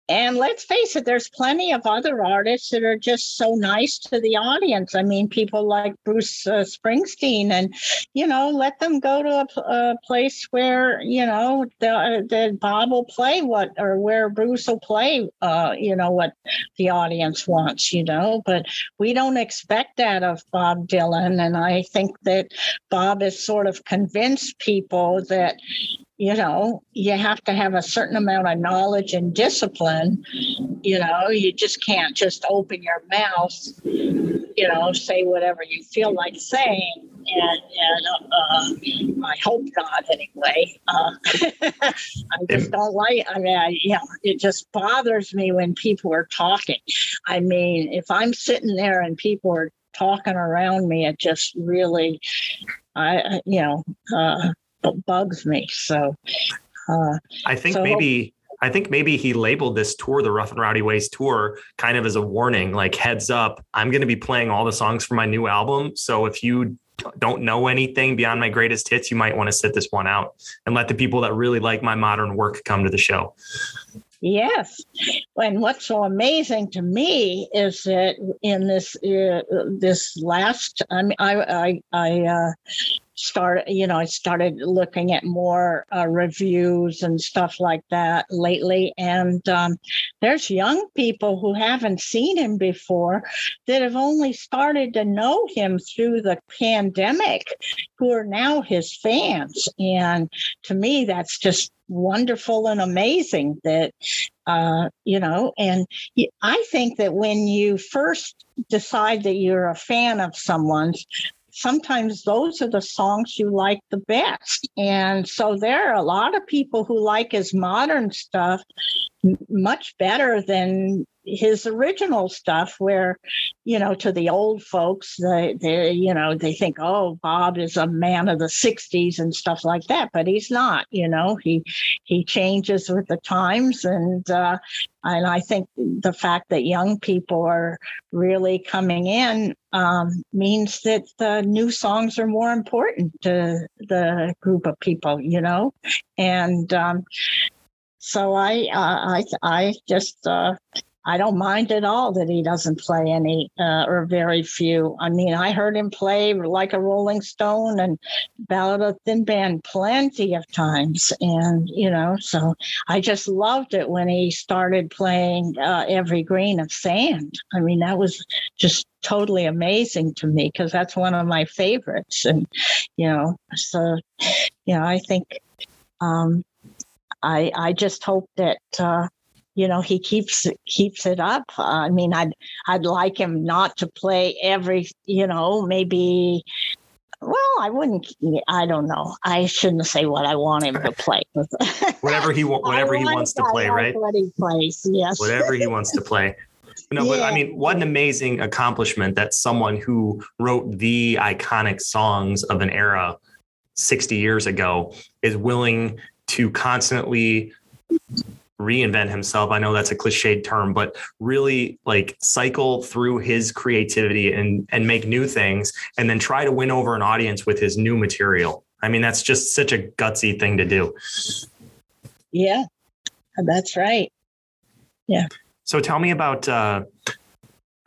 And let's face it, there's plenty of other artists that are just so nice to the audience. I mean, people like Bruce uh, Springsteen, and you know, let them go to a, a place where you know the, the Bob will play what, or where Bruce will play, uh, you know, what the audience wants. You know, but we don't expect that of Bob Dylan, and I think that Bob has sort of convinced people that you know, you have to have a certain amount of knowledge and discipline. You know, you just can't just open your mouth, you know, say whatever you feel like saying. And, and uh, I hope not anyway. Uh, I just don't like, I mean, I, you know, it just bothers me when people are talking. I mean, if I'm sitting there and people are talking around me, it just really, I, you know, uh, bugs me. So uh, I think so maybe I think maybe he labeled this tour the Rough and Rowdy Ways tour kind of as a warning, like heads up, I'm going to be playing all the songs for my new album. So if you don't know anything beyond my greatest hits, you might want to sit this one out and let the people that really like my modern work come to the show. Yes. And what's so amazing to me is that in this uh, this last I mean I I I uh, started you know i started looking at more uh, reviews and stuff like that lately. And um, there's young people who haven't seen him before that have only started to know him through the pandemic who are now his fans. And to me that's just wonderful and amazing that uh, you know and i think that when you first decide that you're a fan of someone's sometimes those are the songs you like the best. And so there are a lot of people who like his modern stuff much better than his original stuff where you know to the old folks they, they you know they think oh bob is a man of the 60s and stuff like that but he's not you know he he changes with the times and uh and i think the fact that young people are really coming in um, means that the new songs are more important to the group of people you know? And um so I, uh, I, I just, uh, I don't mind at all that he doesn't play any uh, or very few. I mean, I heard him play like a Rolling Stone and Ballad of Thin Man plenty of times, and you know, so I just loved it when he started playing uh, Every Grain of Sand. I mean, that was just totally amazing to me because that's one of my favorites, and you know, so you know, I think. Um, I I just hope that uh, you know he keeps keeps it up. I mean, I'd I'd like him not to play every you know maybe. Well, I wouldn't. I don't know. I shouldn't say what I want him to play. whatever he whatever he wants to play, right? What he plays, yes. Whatever he wants to play. No, but I mean, what an amazing accomplishment that someone who wrote the iconic songs of an era 60 years ago is willing to constantly reinvent himself. I know that's a cliched term, but really like cycle through his creativity and and make new things and then try to win over an audience with his new material. I mean, that's just such a gutsy thing to do. Yeah, that's right. Yeah. So tell me about uh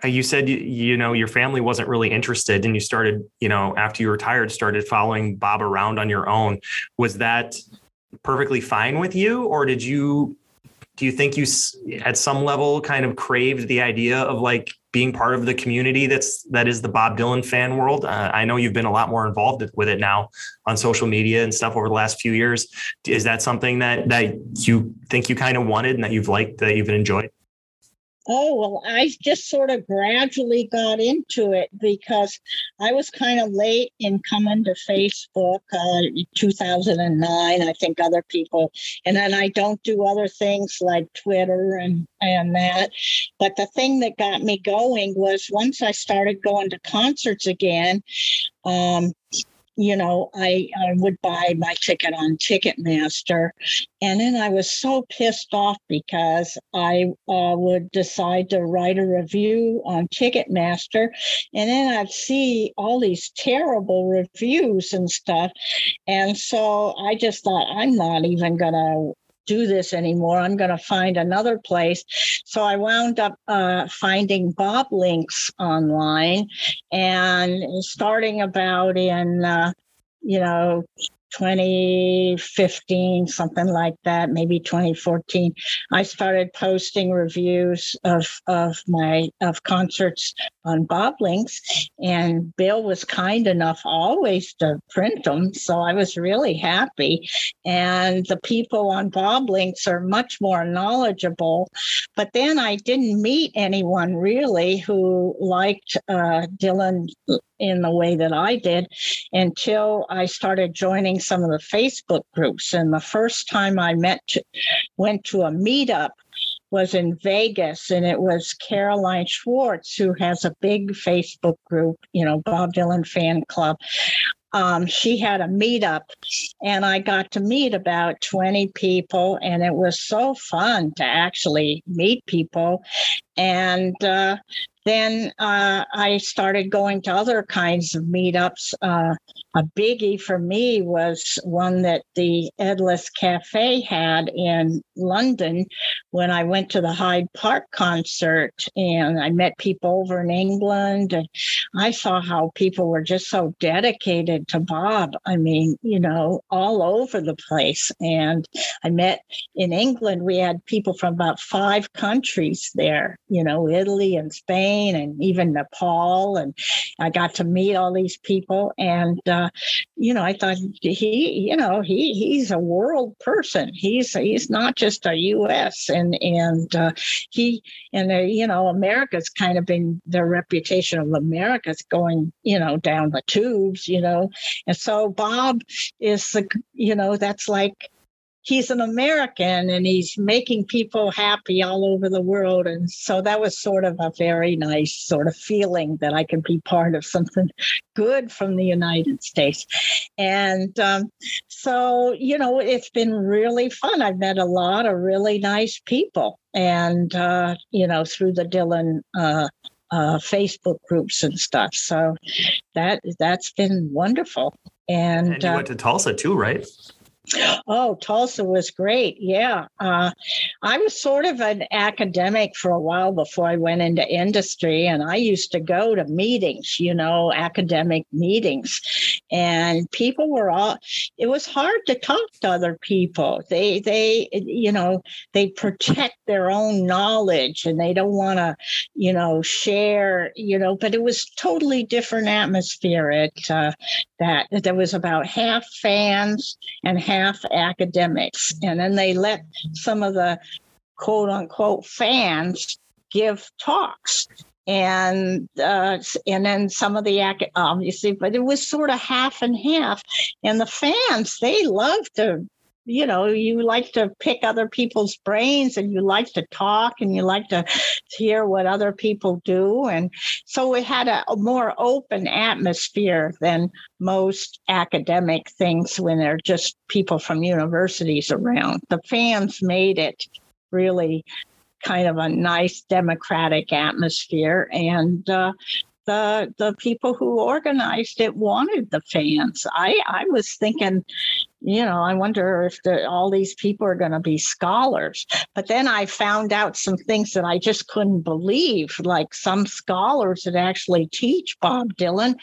you said you, you know your family wasn't really interested and you started you know after you retired started following bob around on your own was that perfectly fine with you or did you do you think you at some level kind of craved the idea of like being part of the community that's that is the bob dylan fan world? Uh, i know you've been a lot more involved with it now on social media and stuff over the last few years. Is that something that that you think you kind of wanted and that you've liked that you've enjoyed Oh, well, I just sort of gradually got into it because I was kind of late in coming to Facebook, uh, 2009. I think other people, and then I don't do other things like Twitter and, and that. But the thing that got me going was once I started going to concerts again, um, you know, I, I would buy my ticket on Ticketmaster. And then I was so pissed off because I uh, would decide to write a review on Ticketmaster. And then I'd see all these terrible reviews and stuff. And so I just thought, I'm not even going to do this anymore. I'm going to find another place. So I wound up uh, finding Bob Links online and starting about in, uh, you know, 2015, something like that, maybe 2014, I started posting reviews of of my of concerts on Bob Links, and Bill was kind enough always to print them, so I was really happy. And the people on Bob Links are much more knowledgeable. But then I didn't meet anyone really who liked uh, Dylan in the way that I did until I started joining some of the Facebook groups. And the first time I met, went to a meetup was in Vegas, and it was Caroline Schwartz, who has a big Facebook group, you know, Bob Dylan Fan Club. Um, she had a meetup, and I got to meet about 20 people, and it was so fun to actually meet people. And uh, then uh, I started going to other kinds of meetups. Uh, a biggie for me was one that the Edless Cafe had in London when I went to the Hyde Park concert, and I met people over in England, and I saw how people were just so dedicated to Bob. I mean, you know, all over the place. And I met in England, we had people from about five countries there, you know, Italy and Spain and even Nepal. And I got to meet all these people. And, uh, you know, I thought he, you know, he he's a world person. He's he's not just a U.S. and and uh, he and uh, you know, America's kind of been the reputation of America's going, you know, down the tubes, you know, and so Bob is the, you know, that's like he's an American and he's making people happy all over the world. And so that was sort of a very nice sort of feeling that I could be part of something good from the United States. And um, so, you know, it's been really fun. I've met a lot of really nice people. And, uh, you know, through the Dylan uh, uh, Facebook groups and stuff. So that that's been wonderful. And, And you uh, went to Tulsa too, right? Oh, Tulsa was great. Yeah. Uh, I was sort of an academic for a while before I went into industry, and I used to go to meetings, you know, academic meetings. And people were all, it was hard to talk to other people. They, they, you know, they protect their own knowledge and they don't want to, you know, share, you know, but it was totally different atmosphere at uh, that. There was about half fans and half academics. And then they let some of the quote unquote fans give talks. And uh, and then some of the obviously, but it was sort of half and half. And the fans, they loved to you know, you like to pick other people's brains and you like to talk and you like to hear what other people do. And so we had a, a more open atmosphere than most academic things when they're just people from universities around. The fans made it really kind of a nice democratic atmosphere and uh, the the people who organized it wanted the fans. I I was thinking, you know, I wonder if the, all these people are going to be scholars. But then I found out some things that I just couldn't believe, like some scholars that actually teach Bob Dylan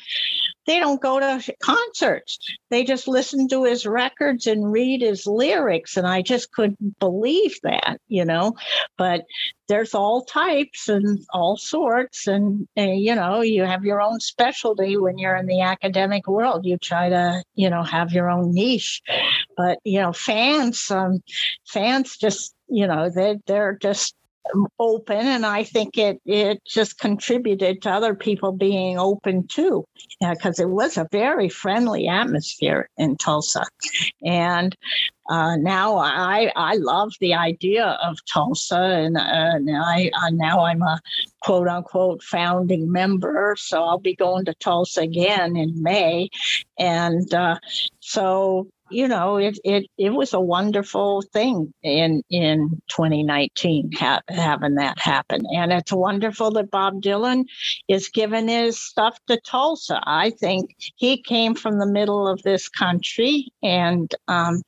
they don't go to concerts. They just listen to his records and read his lyrics. And I just couldn't believe that, you know. But there's all types and all sorts. And, and, you know, you have your own specialty when you're in the academic world. You try to, you know, have your own niche. But, you know, fans, um, fans just, you know, they, they're just open and i think it it just contributed to other people being open too because it was a very friendly atmosphere in tulsa. And uh, now I I love the idea of Tulsa, and, uh, and I, I, now I'm a quote unquote founding member, so I'll be going to Tulsa again in May, and uh, so you know, it it it was a wonderful thing in in 2019 ha- having that happen, and it's wonderful that Bob Dylan is giving his stuff to Tulsa. I think he came from the middle of this country, and um,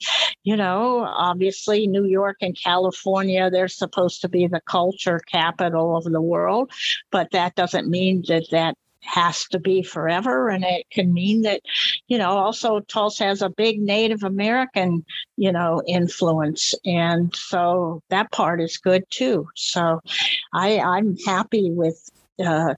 you know, obviously New York and California, they're supposed to be the culture capital of the world, but that doesn't mean that that has to be forever. And it can mean that, you know, also Tulsa has a big Native American, you know, influence. And so that part is good too. So I, I'm happy with uh,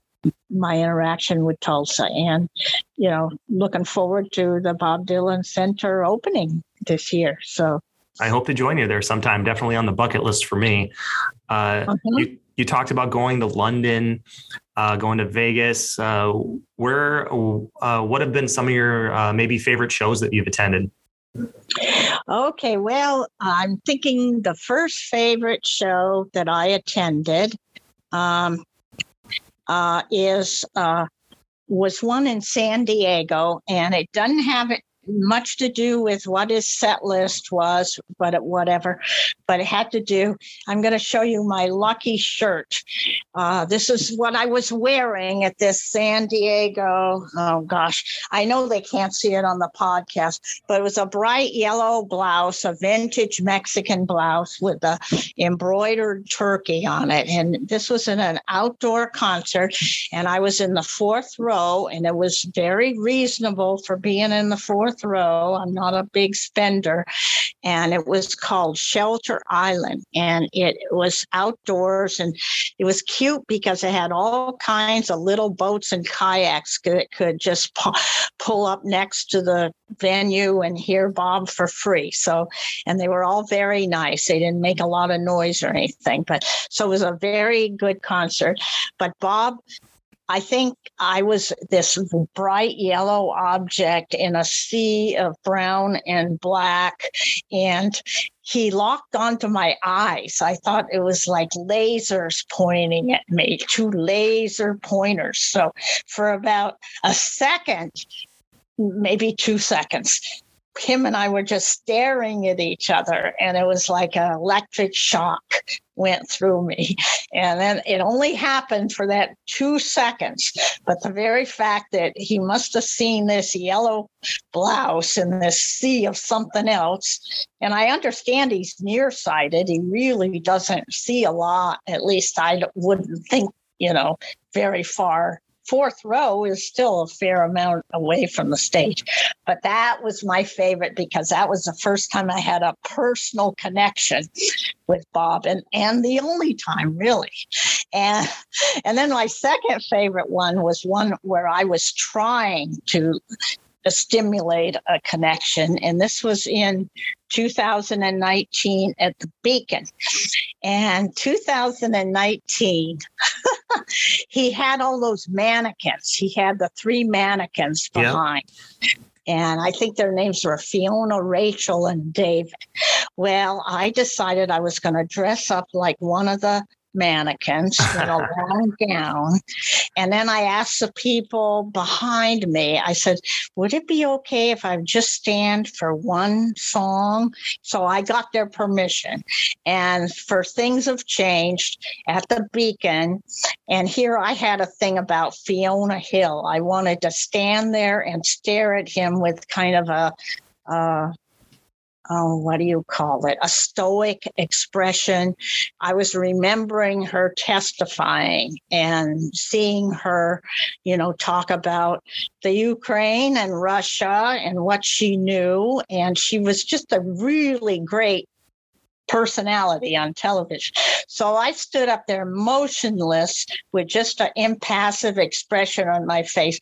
my interaction with Tulsa and, you know, looking forward to the Bob Dylan Center opening this year. So I hope to join you there sometime. Definitely on the bucket list for me. Uh, uh-huh. you, you talked about going to London uh, going to Vegas. Uh, where, uh, what have been some of your uh, maybe favorite shows that you've attended? Okay, well, I'm thinking the first favorite show that I attended um, uh, is uh, was one in San Diego, and it doesn't have it much to do with what his set list was, but whatever. But it had to do. I'm going to show you my lucky shirt. Uh, this is what I was wearing at this San Diego. Oh gosh, I know they can't see it on the podcast, but it was a bright yellow blouse, a vintage Mexican blouse with a embroidered turkey on it. And this was in an outdoor concert, and I was in the fourth row, and it was very reasonable for being in the fourth fourth row. I'm not a big spender. And it was called Shelter Island. And it was outdoors and it was cute because it had all kinds of little boats and kayaks that could just pull up next to the venue and hear Bob for free. So, and they were all very nice. They didn't make a lot of noise or anything, but so it was a very good concert. But Bob I think I was this bright yellow object in a sea of brown and black. And he locked onto my eyes. I thought it was like lasers pointing at me, two laser pointers. So for about a second, maybe two seconds, him and I were just staring at each other, and it was like an electric shock went through me. And then it only happened for that two seconds. But the very fact that he must have seen this yellow blouse in this sea of something else. And I understand he's nearsighted. He really doesn't see a lot. At least I wouldn't think, you know, very far fourth row is still a fair amount away from the stage. But that was my favorite because that was the first time I had a personal connection with Bob and, and the only time really. And and then my second favorite one was one where I was trying to stimulate a connection. And this was in 2019 at the Beacon. And 2019, he had all those mannequins. He had the three mannequins behind. Yep. and I think their names were Fiona, Rachel, and David. Well, I decided I was going to dress up like one of the mannequins with a long gown. And then I asked the people behind me, I said, Would it be okay if I just stand for one song? So I got their permission. And for things have changed at the beacon. And here I had a thing about Fiona Hill. I wanted to stand there and stare at him with kind of a uh, oh, what do you call it? A stoic expression. I was remembering her testifying and seeing her, you know, talk about the Ukraine and Russia and what she knew. And she was just a really great personality on television. So I stood up there motionless with just an impassive expression on my face,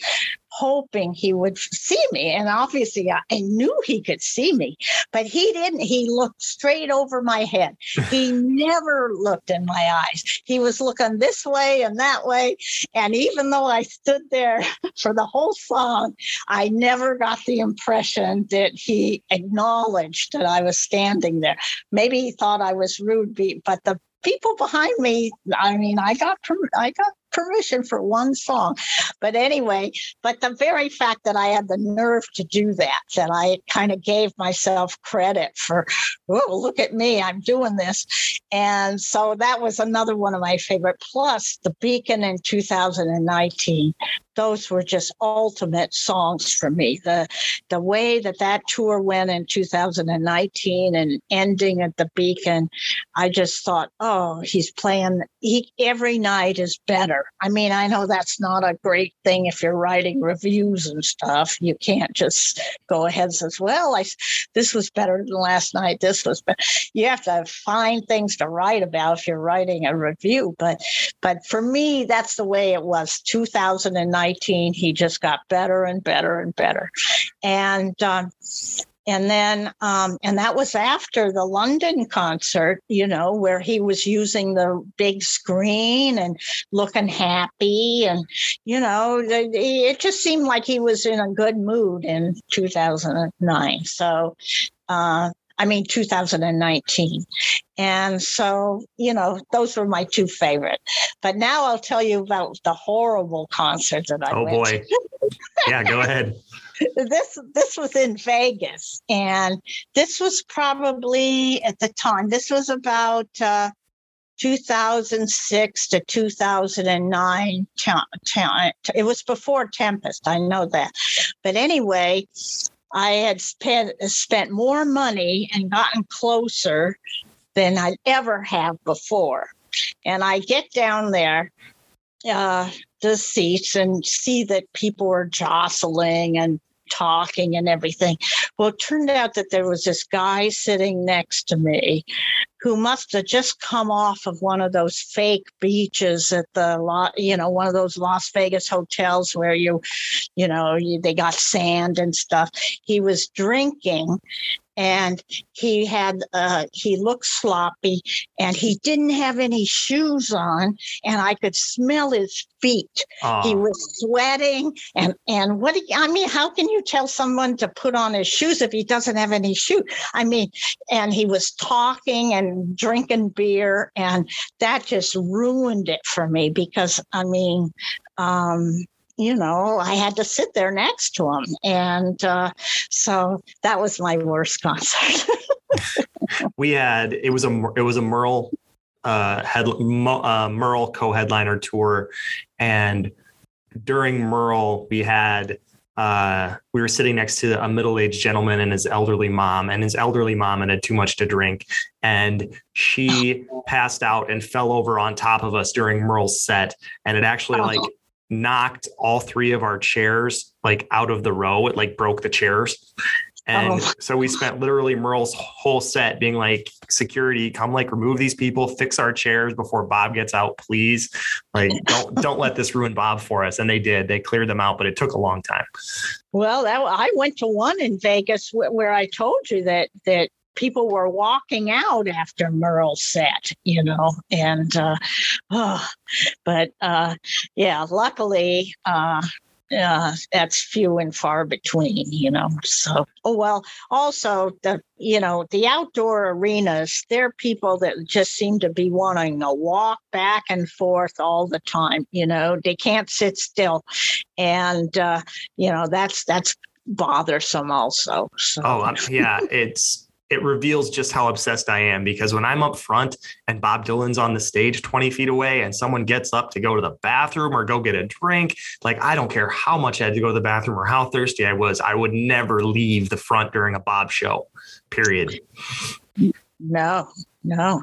hoping he would see me. And obviously, I, I knew he could see me, but he didn't. He looked straight over my head. He never looked in my eyes. He was looking this way and that way. And even though I stood there for the whole song, I never got the impression that he acknowledged that I was standing there. Maybe he thought I was rude, but the people behind me i mean i got i got permission for one song. But anyway, but the very fact that I had the nerve to do that, that I kind of gave myself credit for, oh, look at me, I'm doing this. And so that was another one of my favorite. Plus, The Beacon in 2019 those were just ultimate songs for me. The the way that that tour went in 2019 and ending at the Beacon, I just thought, oh, he's playing. He every night is better. I mean, I know that's not a great thing if you're writing reviews and stuff. You can't just go ahead and says, well, I this was better than last night. This was better. You have to find things to write about if you're writing a review. But but for me, that's the way it was. 2019 19, he just got better and better and better. And um, and then um, and that was after the london concert you know where he was using the big screen and looking happy and you know it just seemed like he was in a good mood in 2009 so uh, I mean, 2019. And so, you know, those were my two favorite. But now I'll tell you about the horrible concert that I oh, went boy. yeah, go ahead. this this was in Vegas, and this was probably at the time. This was about uh, 2006 to 2009. It was before Tempest. I know that, but anyway, I had spent spent more money and gotten closer than I'd ever have before. And I get down there, uh, the seats, and see that people are jostling and talking and everything. Well, it turned out that there was this guy sitting next to me who must have just come off of one of those fake beaches at the you know one of those Las Vegas hotels where you you know you, they got sand and stuff he was drinking and he had uh, he looked sloppy and he didn't have any shoes on and i could smell his feet Aww. he was sweating and and what do you, i mean how can you tell someone to put on his shoes if he doesn't have any shoes i mean and he was talking and drinking beer and that just ruined it for me because i mean um you know, I had to sit there next to him. And uh, so that was my worst concert. we had, it was a, it was a Merle uh, head, uh, Merle co-headliner tour. And during Merle, we had, uh, we were sitting next to a middle-aged gentleman and his elderly mom and his elderly mom had too much to drink and she passed out and fell over on top of us during merle's set and it actually oh. like knocked all three of our chairs like out of the row. It like broke the chairs. And oh. so we spent literally Merle's whole set being like, security, come like remove these people, fix our chairs before Bob gets out, please. Like, don't don't let this ruin Bob for us. And they did. They cleared them out, but it took a long time. Well, that, I went to one in Vegas where, where I told you that that people were walking out after Merle set, you know, and uh, oh, but uh, yeah, luckily uh, uh, that's few and far between, you know. So, oh well. Also, the you know the outdoor arenas, there are people that just seem to be wanting to walk back and forth all the time. You know, they can't sit still, and uh, you know that's that's bothersome also. So. Oh um, yeah, it's it reveals just how obsessed I am because when I'm up front and Bob Dylan's on the stage 20 feet away and someone gets up to go to the bathroom or go get a drink, like I don't care how much I had to go to the bathroom or how thirsty I was, I would never leave the front during a Bob show, period. No, no.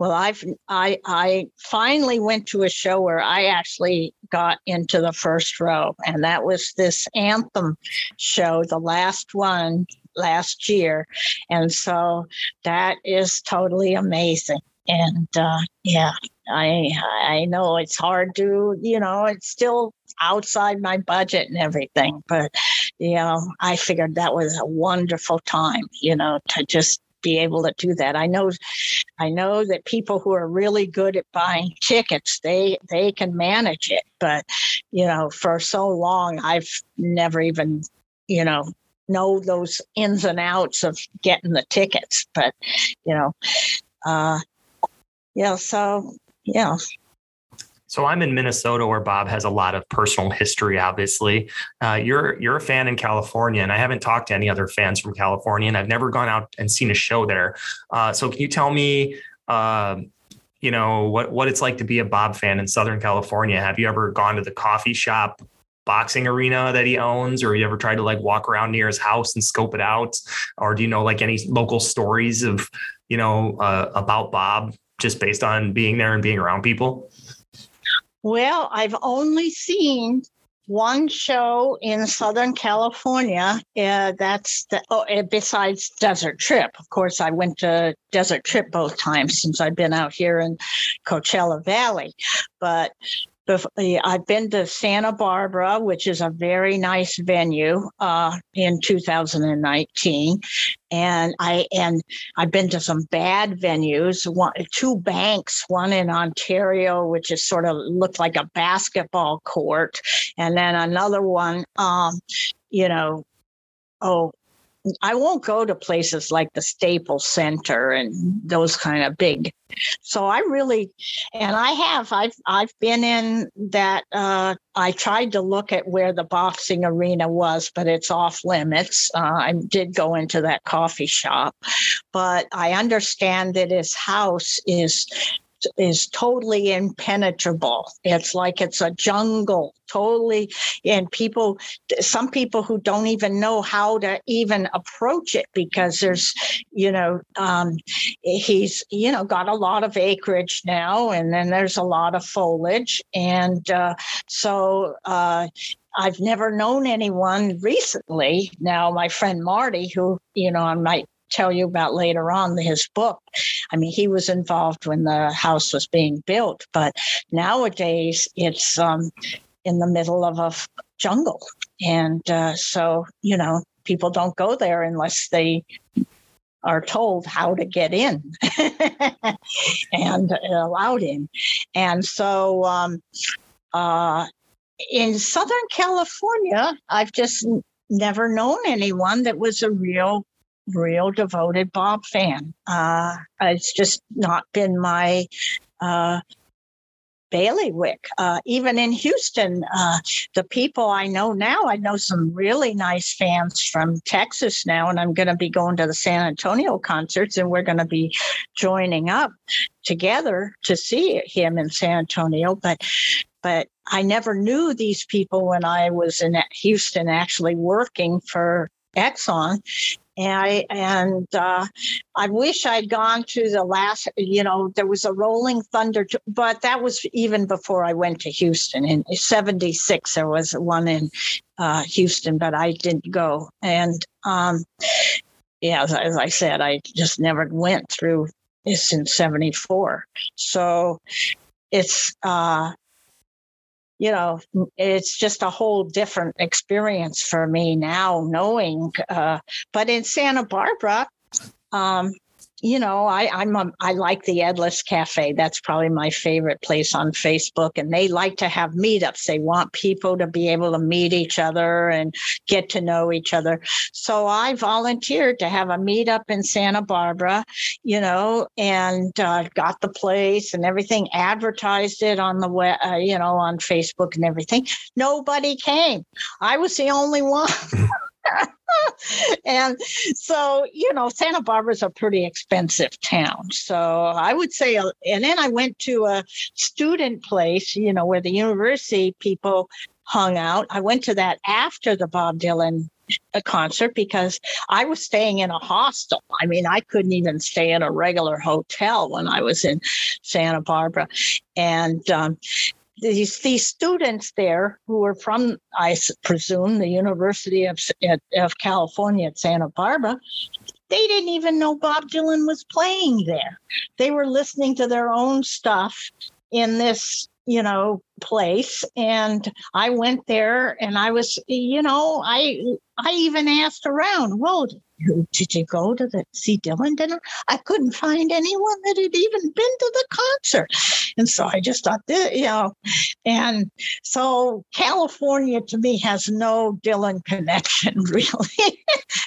Well, I've I I finally went to a show where I actually got into the first row, and that was this anthem show, the last one last year. And so that is totally amazing. And uh, yeah, I I know it's hard to, you know, it's still outside my budget and everything, but you know, I figured that was a wonderful time, you know, to just be able to do that. I know I know that people who are really good at buying tickets, they they can manage it, but you know, for so long I've never even, you know, know those ins and outs of getting the tickets. But you know, uh, yeah. So yeah. So I'm in Minnesota, where Bob has a lot of personal history. Obviously, uh, you're you're a fan in California, and I haven't talked to any other fans from California, and I've never gone out and seen a show there. Uh, so can you tell me? Uh, you know what what it's like to be a Bob fan in Southern California. Have you ever gone to the coffee shop boxing arena that he owns or you ever tried to like walk around near his house and scope it out or do you know like any local stories of you know uh, about bob just based on being there and being around people well i've only seen one show in Southern California. Uh, that's the, oh, besides Desert Trip. Of course, I went to Desert Trip both times since I've been out here in Coachella Valley. But I've been to Santa Barbara, which is a very nice venue, uh, in 2019, and I and I've been to some bad venues. One, two banks, one in Ontario, which is sort of looked like a basketball court, and then another one, um, you know, oh, I won't go to places like the Staples Center and those kind of big. So I really, and I have, I've, I've been in that. Uh, I tried to look at where the boxing arena was, but it's off limits. Uh, I did go into that coffee shop, but I understand that his house is is totally impenetrable. It's like it's a jungle, totally. And people, some people who don't even know how to even approach it because there's, you know, um, he's, you know, got a lot of acreage now, and then there's a lot of foliage. And uh, so, uh, I've never known anyone recently. Now, my friend Marty, who, you know, I might tell you about later on his book. I mean, he was involved when the house was being built, but nowadays it's um, in the middle of a jungle. And uh, so, you know, people don't go there unless they are told how to get in and allowed in. And so, um, uh, in Southern California, I've just never known anyone that was a real real devoted Bob fan. Uh, it's just not been my uh, bailiwick. Uh, even in Houston, uh, the people I know now, I know some really nice fans from Texas now, and I'm going to be going to the San Antonio concerts, and we're going to be joining up together to see him in San Antonio. But but I never knew these people when I was in Houston actually working for Exxon and I and uh, I wish I'd gone to the last. You know, there was a Rolling Thunder, but that was even before I went to Houston in '76. There was one in uh, Houston, but I didn't go. And um, yeah, as, as I said, I just never went through this in '74. So it's uh, you know, it's just a whole different experience for me now knowing. Uh, but in Santa Barbara, um, you know, I, I'm a, I like the Edless Cafe. That's probably my favorite place on Facebook, and they like to have meetups. They want people to be able to meet each other and get to know each other. So I volunteered to have a meetup in Santa Barbara, you know, and uh, got the place and everything, advertised it on the web, uh, you know, on Facebook and everything. Nobody came. I was the only one. and so, you know, Santa Barbara's a pretty expensive town. So I would say, uh, and then I went to a student place, you know, where the university people hung out. I went to that after the Bob Dylan uh, concert because I was staying in a hostel. I mean, I couldn't even stay in a regular hotel when I was in Santa Barbara. And um, these these students there who were from I presume the University of of California at Santa Barbara they didn't even know Bob Dylan was playing there. They were listening to their own stuff in this, you know, place and I went there and I was, you know, I I even asked around, well, did you go to the see Dylan dinner? I couldn't find anyone that had even been to the concert. And so I just thought, you know, and so California to me has no Dylan connection, really.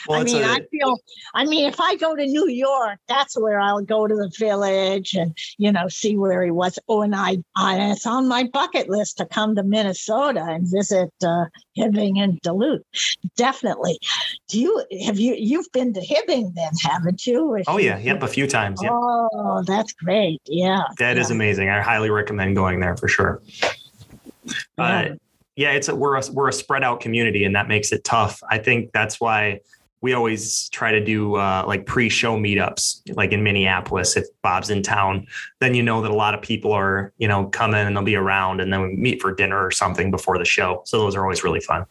Well, I mean, a, I feel, I mean, if I go to New York, that's where I'll go to the village and, you know, see where he was. Oh, and I, I it's on my bucket list to come to Minnesota and visit uh, Hibbing and Duluth. Definitely. Do you, have you, you, you've been to Hibbing then, haven't you? oh, yeah. Yep. A few times. Yep. Oh, that's great. Yeah. That yeah. is amazing. I highly recommend going there for sure. Yeah. Uh, yeah, it's a, we're a, we're a spread out community and that makes it tough. I think that's why we always try to do uh, like pre-show meetups like in minneapolis if bob's in town then you know that a lot of people are you know coming and they'll be around and then we meet for dinner or something before the show so those are always really fun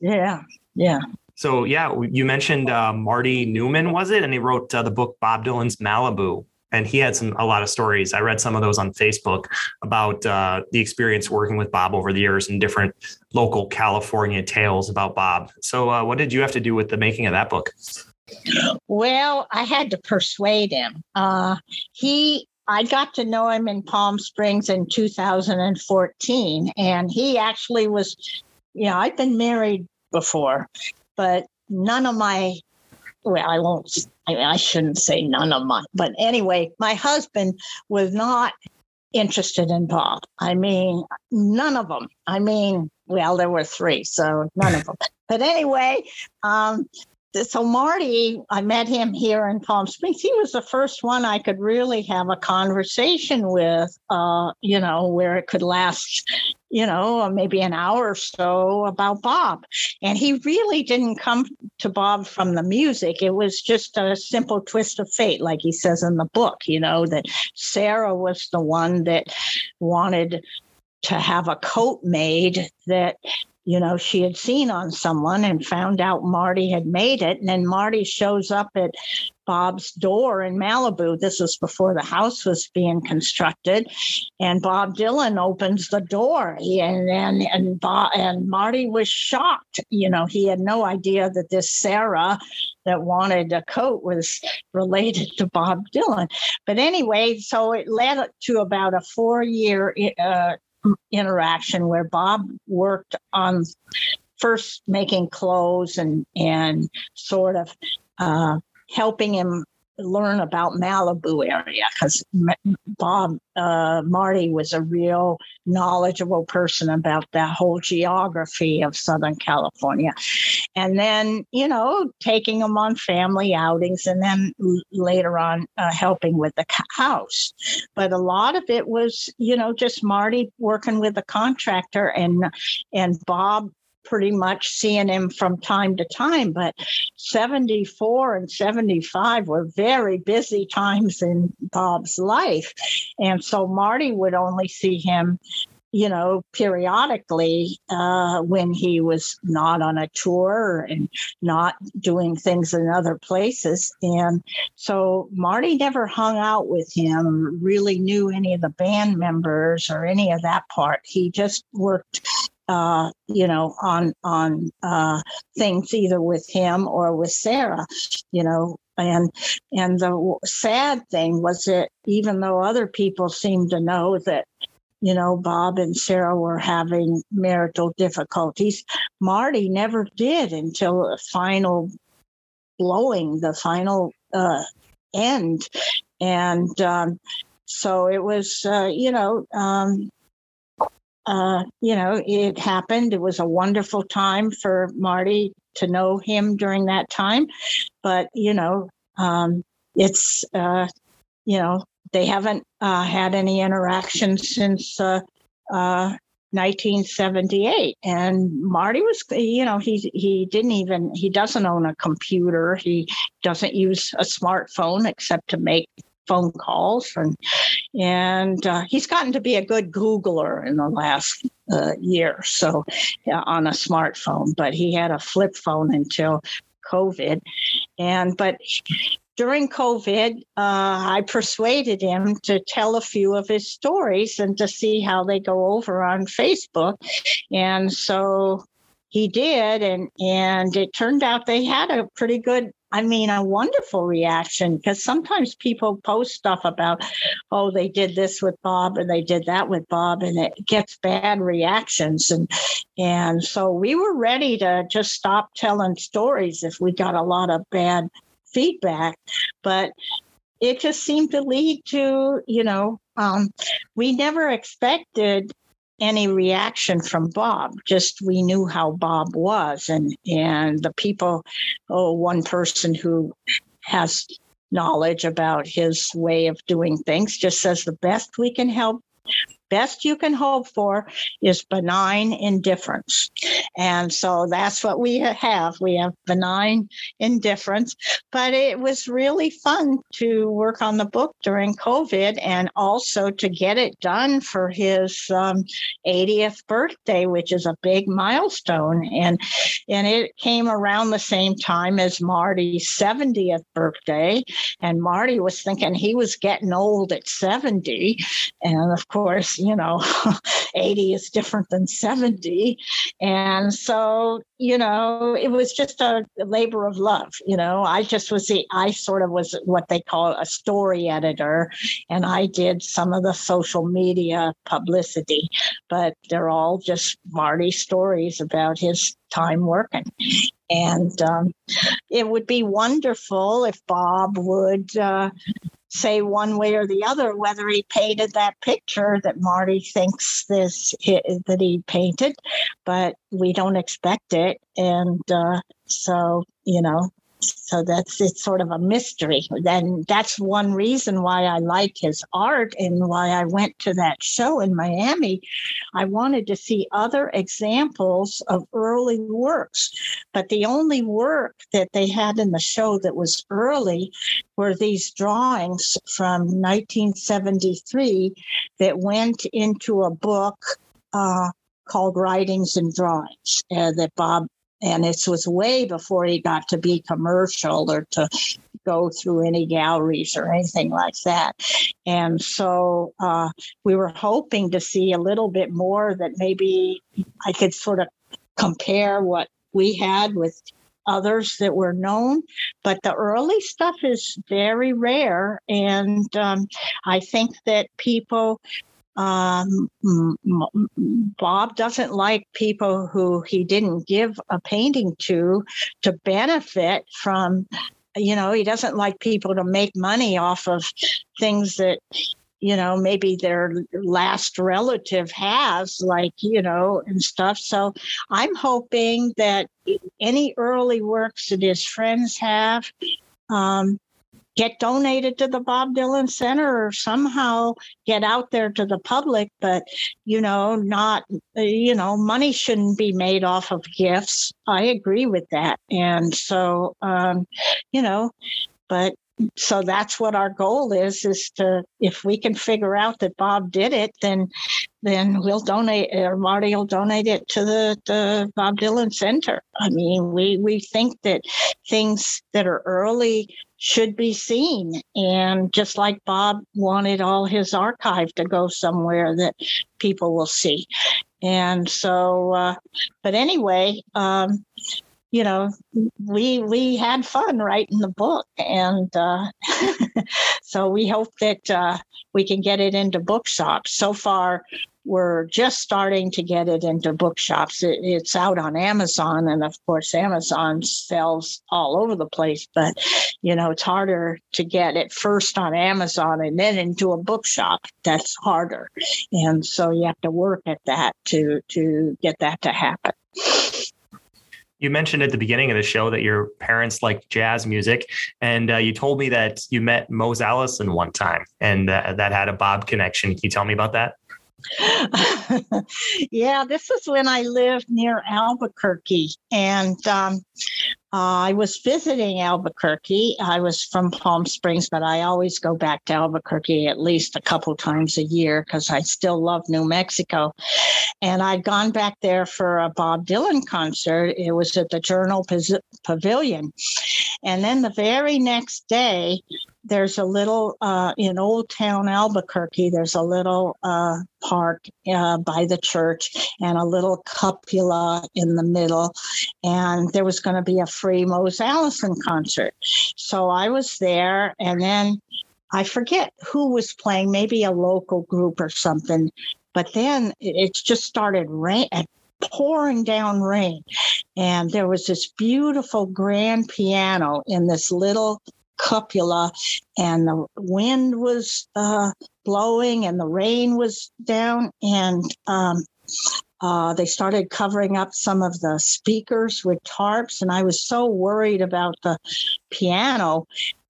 yeah yeah so yeah you mentioned uh, marty newman was it and he wrote uh, the book bob dylan's malibu and he had some a lot of stories. I read some of those on Facebook about uh, the experience working with Bob over the years and different local California tales about Bob. So, uh, what did you have to do with the making of that book? Well, I had to persuade him. Uh, he I got to know him in Palm Springs in 2014, and he actually was, you know, I've been married before, but none of my well, I won't, I, I shouldn't say none of my, but anyway, my husband was not interested in Bob. I mean, none of them. I mean, well, there were three, so none of them. But anyway, um, so Marty, I met him here in Palm Springs. He was the first one I could really have a conversation with, uh, you know, where it could last, you know, uh, maybe an hour or so about Bob. And he really didn't come to Bob from the music. It was just a simple twist of fate, like he says in the book, you know, that Sarah was the one that wanted to have a coat made that you know, she had seen on someone and found out Marty had made it. And then Marty shows up at Bob's door in Malibu. This was before the house was being constructed. And Bob Dylan opens the door. And and and, Bob, and Marty was shocked. You know, he had no idea that this Sarah that wanted a coat was related to Bob Dylan. But anyway, so it led to about a four year uh, interaction where Bob worked on first making clothes and and sort of uh, helping him learn about Malibu area because Bob uh, Marty was a real knowledgeable person about that whole geography of Southern California, and then you know taking him on family outings, and then later on uh, helping with the house. But a lot of it was you know just Marty working with the contractor and and Bob pretty much seeing him from time to time, but 74 and 75 were very busy times in Bob's life. And so Marty would only see him you know, periodically uh, when he was not on a tour and not doing things in other places. And so Marty never hung out with him, really knew any of the band members or any of that part. He just worked uh, you know, on on uh, things either with him or with Sarah. You know, and and the sad thing was that even though other people seemed to know that you know Bob and Sarah were having marital difficulties, Marty never did until the final blowing, the final uh, end, and um, so it was uh, you know. Um, uh, you know, it happened. It was a wonderful time for Marty to know him during that time. But, you know, um, it's, uh, you know, they haven't uh, had any interaction since uh, 1978 uh, and marty was you know he he didn't even he doesn't own a computer he doesn't use a smartphone except to make phone calls and and uh, he's gotten to be a good googler in the last uh, year so yeah, on a smartphone but he had a flip phone until covid. And but during covid uh, i persuaded him to tell a few of his stories and to see how they go over on facebook. And so he did and and it turned out they had a pretty good I mean, a wonderful reaction because sometimes people post stuff about, oh, they did this with Bob and they did that with Bob, and it gets bad reactions. And and so we were ready to just stop telling stories if we got a lot of bad feedback, but it just seemed to lead to, you know, um, we never expected any reaction from Bob. Just we knew how Bob was, and and the people. Oh, one person who has knowledge about his way of doing things just says the best we can help best you can hope for is benign indifference. And so that's what we have. We have benign indifference. But it was really fun to work on the book during COVID and also to get it done for his um, 80th birthday, which is a big milestone. And and it came around the same time as Marty's 70th birthday. And Marty was thinking he was getting old at 70. And of course, you know, 80 is different than 70. And so, you know, it was just a labor of love. You know, I just was the, I sort of was what they call a story editor, and I did some of the social media publicity, but they're all just Marty stories about his time working. And um, it would be wonderful if Bob would uh, say one way or the other whether he painted that picture that Marty thinks this that he painted, but we don't expect it, and uh, so you know so that's it's sort of a mystery. Then that's one reason why i like his art and why i went to that show in miami. I wanted to see other examples of early works but the only work that they had in the show that was early were these drawings from 1973 that went into a book uh, called Writings and Drawings uh, that Bob and this was way before he got to be commercial or to go through any galleries or anything like that. And so uh, we were hoping to see a little bit more that maybe I could sort of compare what we had with others that were known, but the early stuff is very rare. And um, I think that people um, Bob doesn't like people who he didn't give a painting to to benefit from. You know, he doesn't like people to make money off of things that you know maybe their last relative has like you know and stuff so i'm hoping that any early works that his friends have um, get donated to the Bob Dylan Center or somehow get out there to the public. But, you know, not, you know, money shouldn't be made off of gifts. I agree with that. And so, um, you know, but so that's what our goal is is to if we can figure out that bob did it then then we'll donate or marty will donate it to the, the bob dylan center i mean we we think that things that are early should be seen and just like bob wanted all his archive to go somewhere that people will see and so uh, but anyway um, you know, we we had fun writing the book, and uh, so we hope that uh, we can get it into bookshops. So far, we're just starting to get it into bookshops. It, it's out on Amazon, and of course, Amazon sells all over the place. But you know, it's harder to get it first on Amazon and then into a bookshop. That's harder, and so you have to work at that to to get that to happen. You mentioned at the beginning of the show that your parents like jazz music, and uh, you told me that you met Mose Allison one time, and uh, that had a Bob connection. Can you tell me about that? yeah, this is when I lived near Albuquerque, and um, I was visiting Albuquerque. I was from Palm Springs, but I always go back to Albuquerque at least a couple times a year because I still love New Mexico. And I'd gone back there for a Bob Dylan concert. It was at the Journal Pavilion. And then the very next day, there's a little uh, in Old Town Albuquerque. There's a little uh, park uh, by the church and a little cupola in the middle, and there was going to be a free Mose Allison concert. So I was there, and then I forget who was playing, maybe a local group or something. But then it just started rain, pouring down rain. And there was this beautiful grand piano in this little cupola, and the wind was uh, blowing and the rain was down. And um, uh, they started covering up some of the speakers with tarps, and I was so worried about the piano.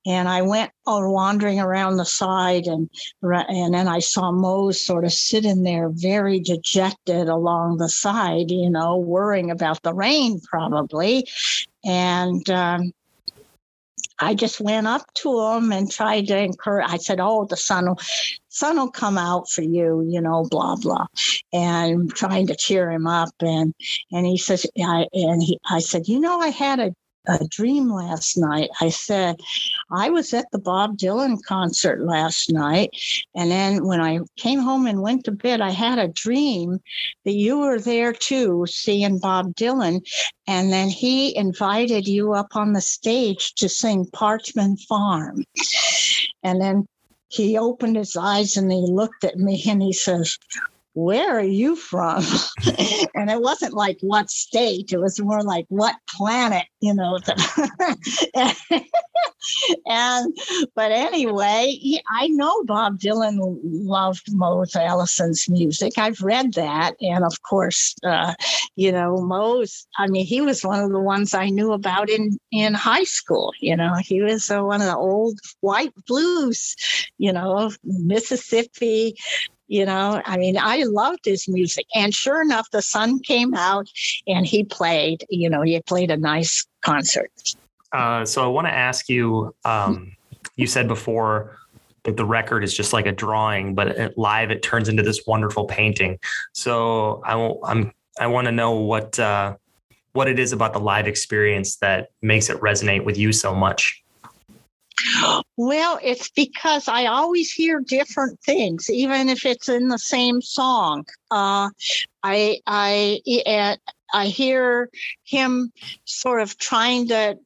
And I went uh, wandering around the side, and and then I saw Mose sort of sitting there, very dejected along the side, you know, worrying about the rain probably. And um, I just went up to him and tried to encourage. I said, "Oh, the sun will, sun will come out for you," you know, blah blah, and trying to cheer him up. And and he says, I and he, I said, you know, I had a a dream last night. I said, I was at the Bob Dylan concert last night. And then when I came home and went to bed, I had a dream that you were there too, seeing Bob Dylan. And then he invited you up on the stage to sing Parchman Farm. And then he opened his eyes and he looked at me and he says, where are you from? and it wasn't like what state, it was more like what planet, you know. and but anyway, he, I know Bob Dylan loved Mose Allison's music. I've read that, and of course, uh, you know, Mose. I mean, he was one of the ones I knew about in in high school. You know, he was uh, one of the old white blues, you know, Mississippi you know, I mean, I loved his music. And sure enough, the sun came out and he played, you know, he played a nice concert. Uh, so I want to ask you um, you said before that the record is just like a drawing, but it, live it turns into this wonderful painting. So I, I'm, I want to know what, uh, what it is about the live experience that makes it resonate with you so much. Well, it's because I always hear different things, even if it's in the same song. Uh, I I I hear him sort of trying to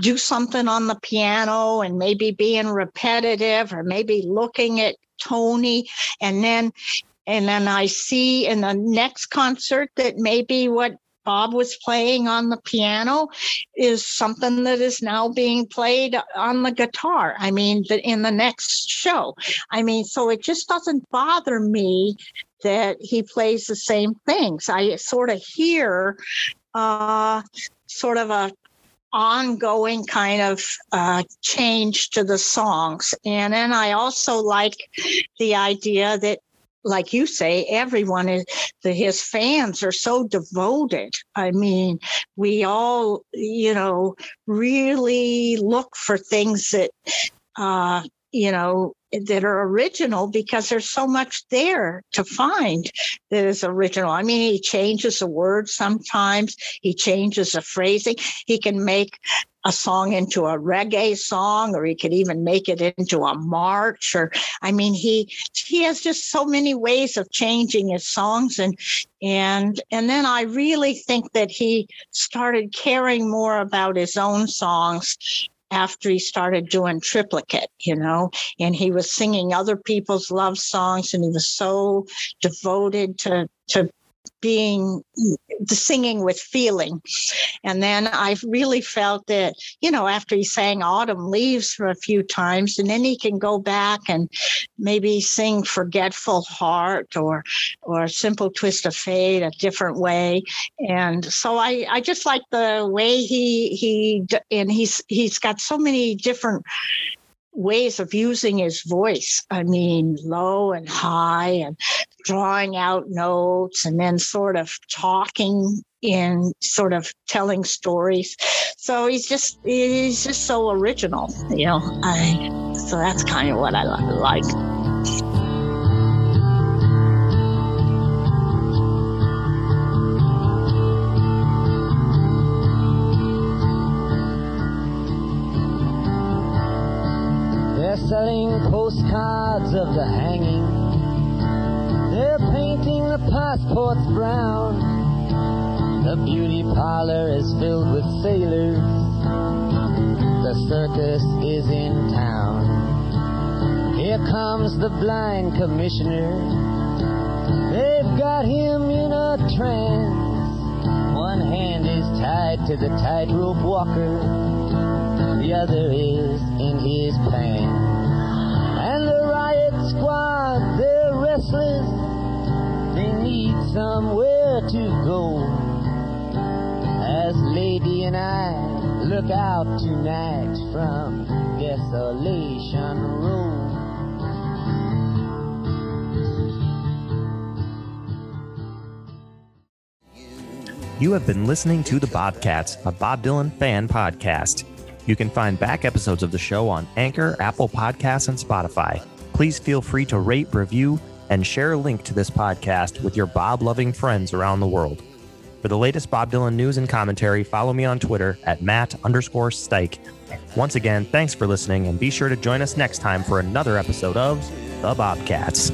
do something on the piano and maybe being repetitive or maybe looking at Tony, and then and then I see in the next concert that maybe what Bob was playing on the piano is something that is now being played on the guitar. I mean, the, in the next show. I mean, so it just doesn't bother me that he plays the same things. I sort of hear uh, sort of a ongoing kind of uh, change to the songs. And then I also like the idea that like you say, everyone is the, his fans are so devoted. I mean, we all, you know, really look for things that uh, you know, that are original because there's so much there to find that is original. I mean, he changes a word sometimes, he changes a phrasing. He can make a song into a reggae song or he could even make it into a march or i mean he he has just so many ways of changing his songs and and and then i really think that he started caring more about his own songs after he started doing triplicate, you know, and he was singing other people's love songs and he was so devoted to to being the singing with feeling. And then I really felt that, you know, after he sang Autumn Leaves for a few times, and then he can go back and maybe sing Forgetful Heart or or Simple Twist of Fate a different way. And so I, I just like the way he he and he's he's got so many different ways of using his voice. I mean, low and high, and drawing out notes, and then sort of talking in sort of telling stories. So he's just he's just so original, you know. I so that's kind of what I like. selling postcards of the hanging. The passports brown. The beauty parlor is filled with sailors. The circus is in town. Here comes the blind commissioner. They've got him in a trance. One hand is tied to the tightrope walker. The other is in his pants And the riot squad, they're restless. Need somewhere to go. As Lady and I look out tonight from Desolation Row. You have been listening to The Bobcats, a Bob Dylan fan podcast. You can find back episodes of the show on Anchor, Apple Podcasts, and Spotify please feel free to rate, review, and share a link to this podcast with your Bob loving friends around the world. For the latest Bob Dylan news and commentary, follow me on Twitter at Matt underscore Stike. Once again, thanks for listening, and be sure to join us next time for another episode of The Bobcats.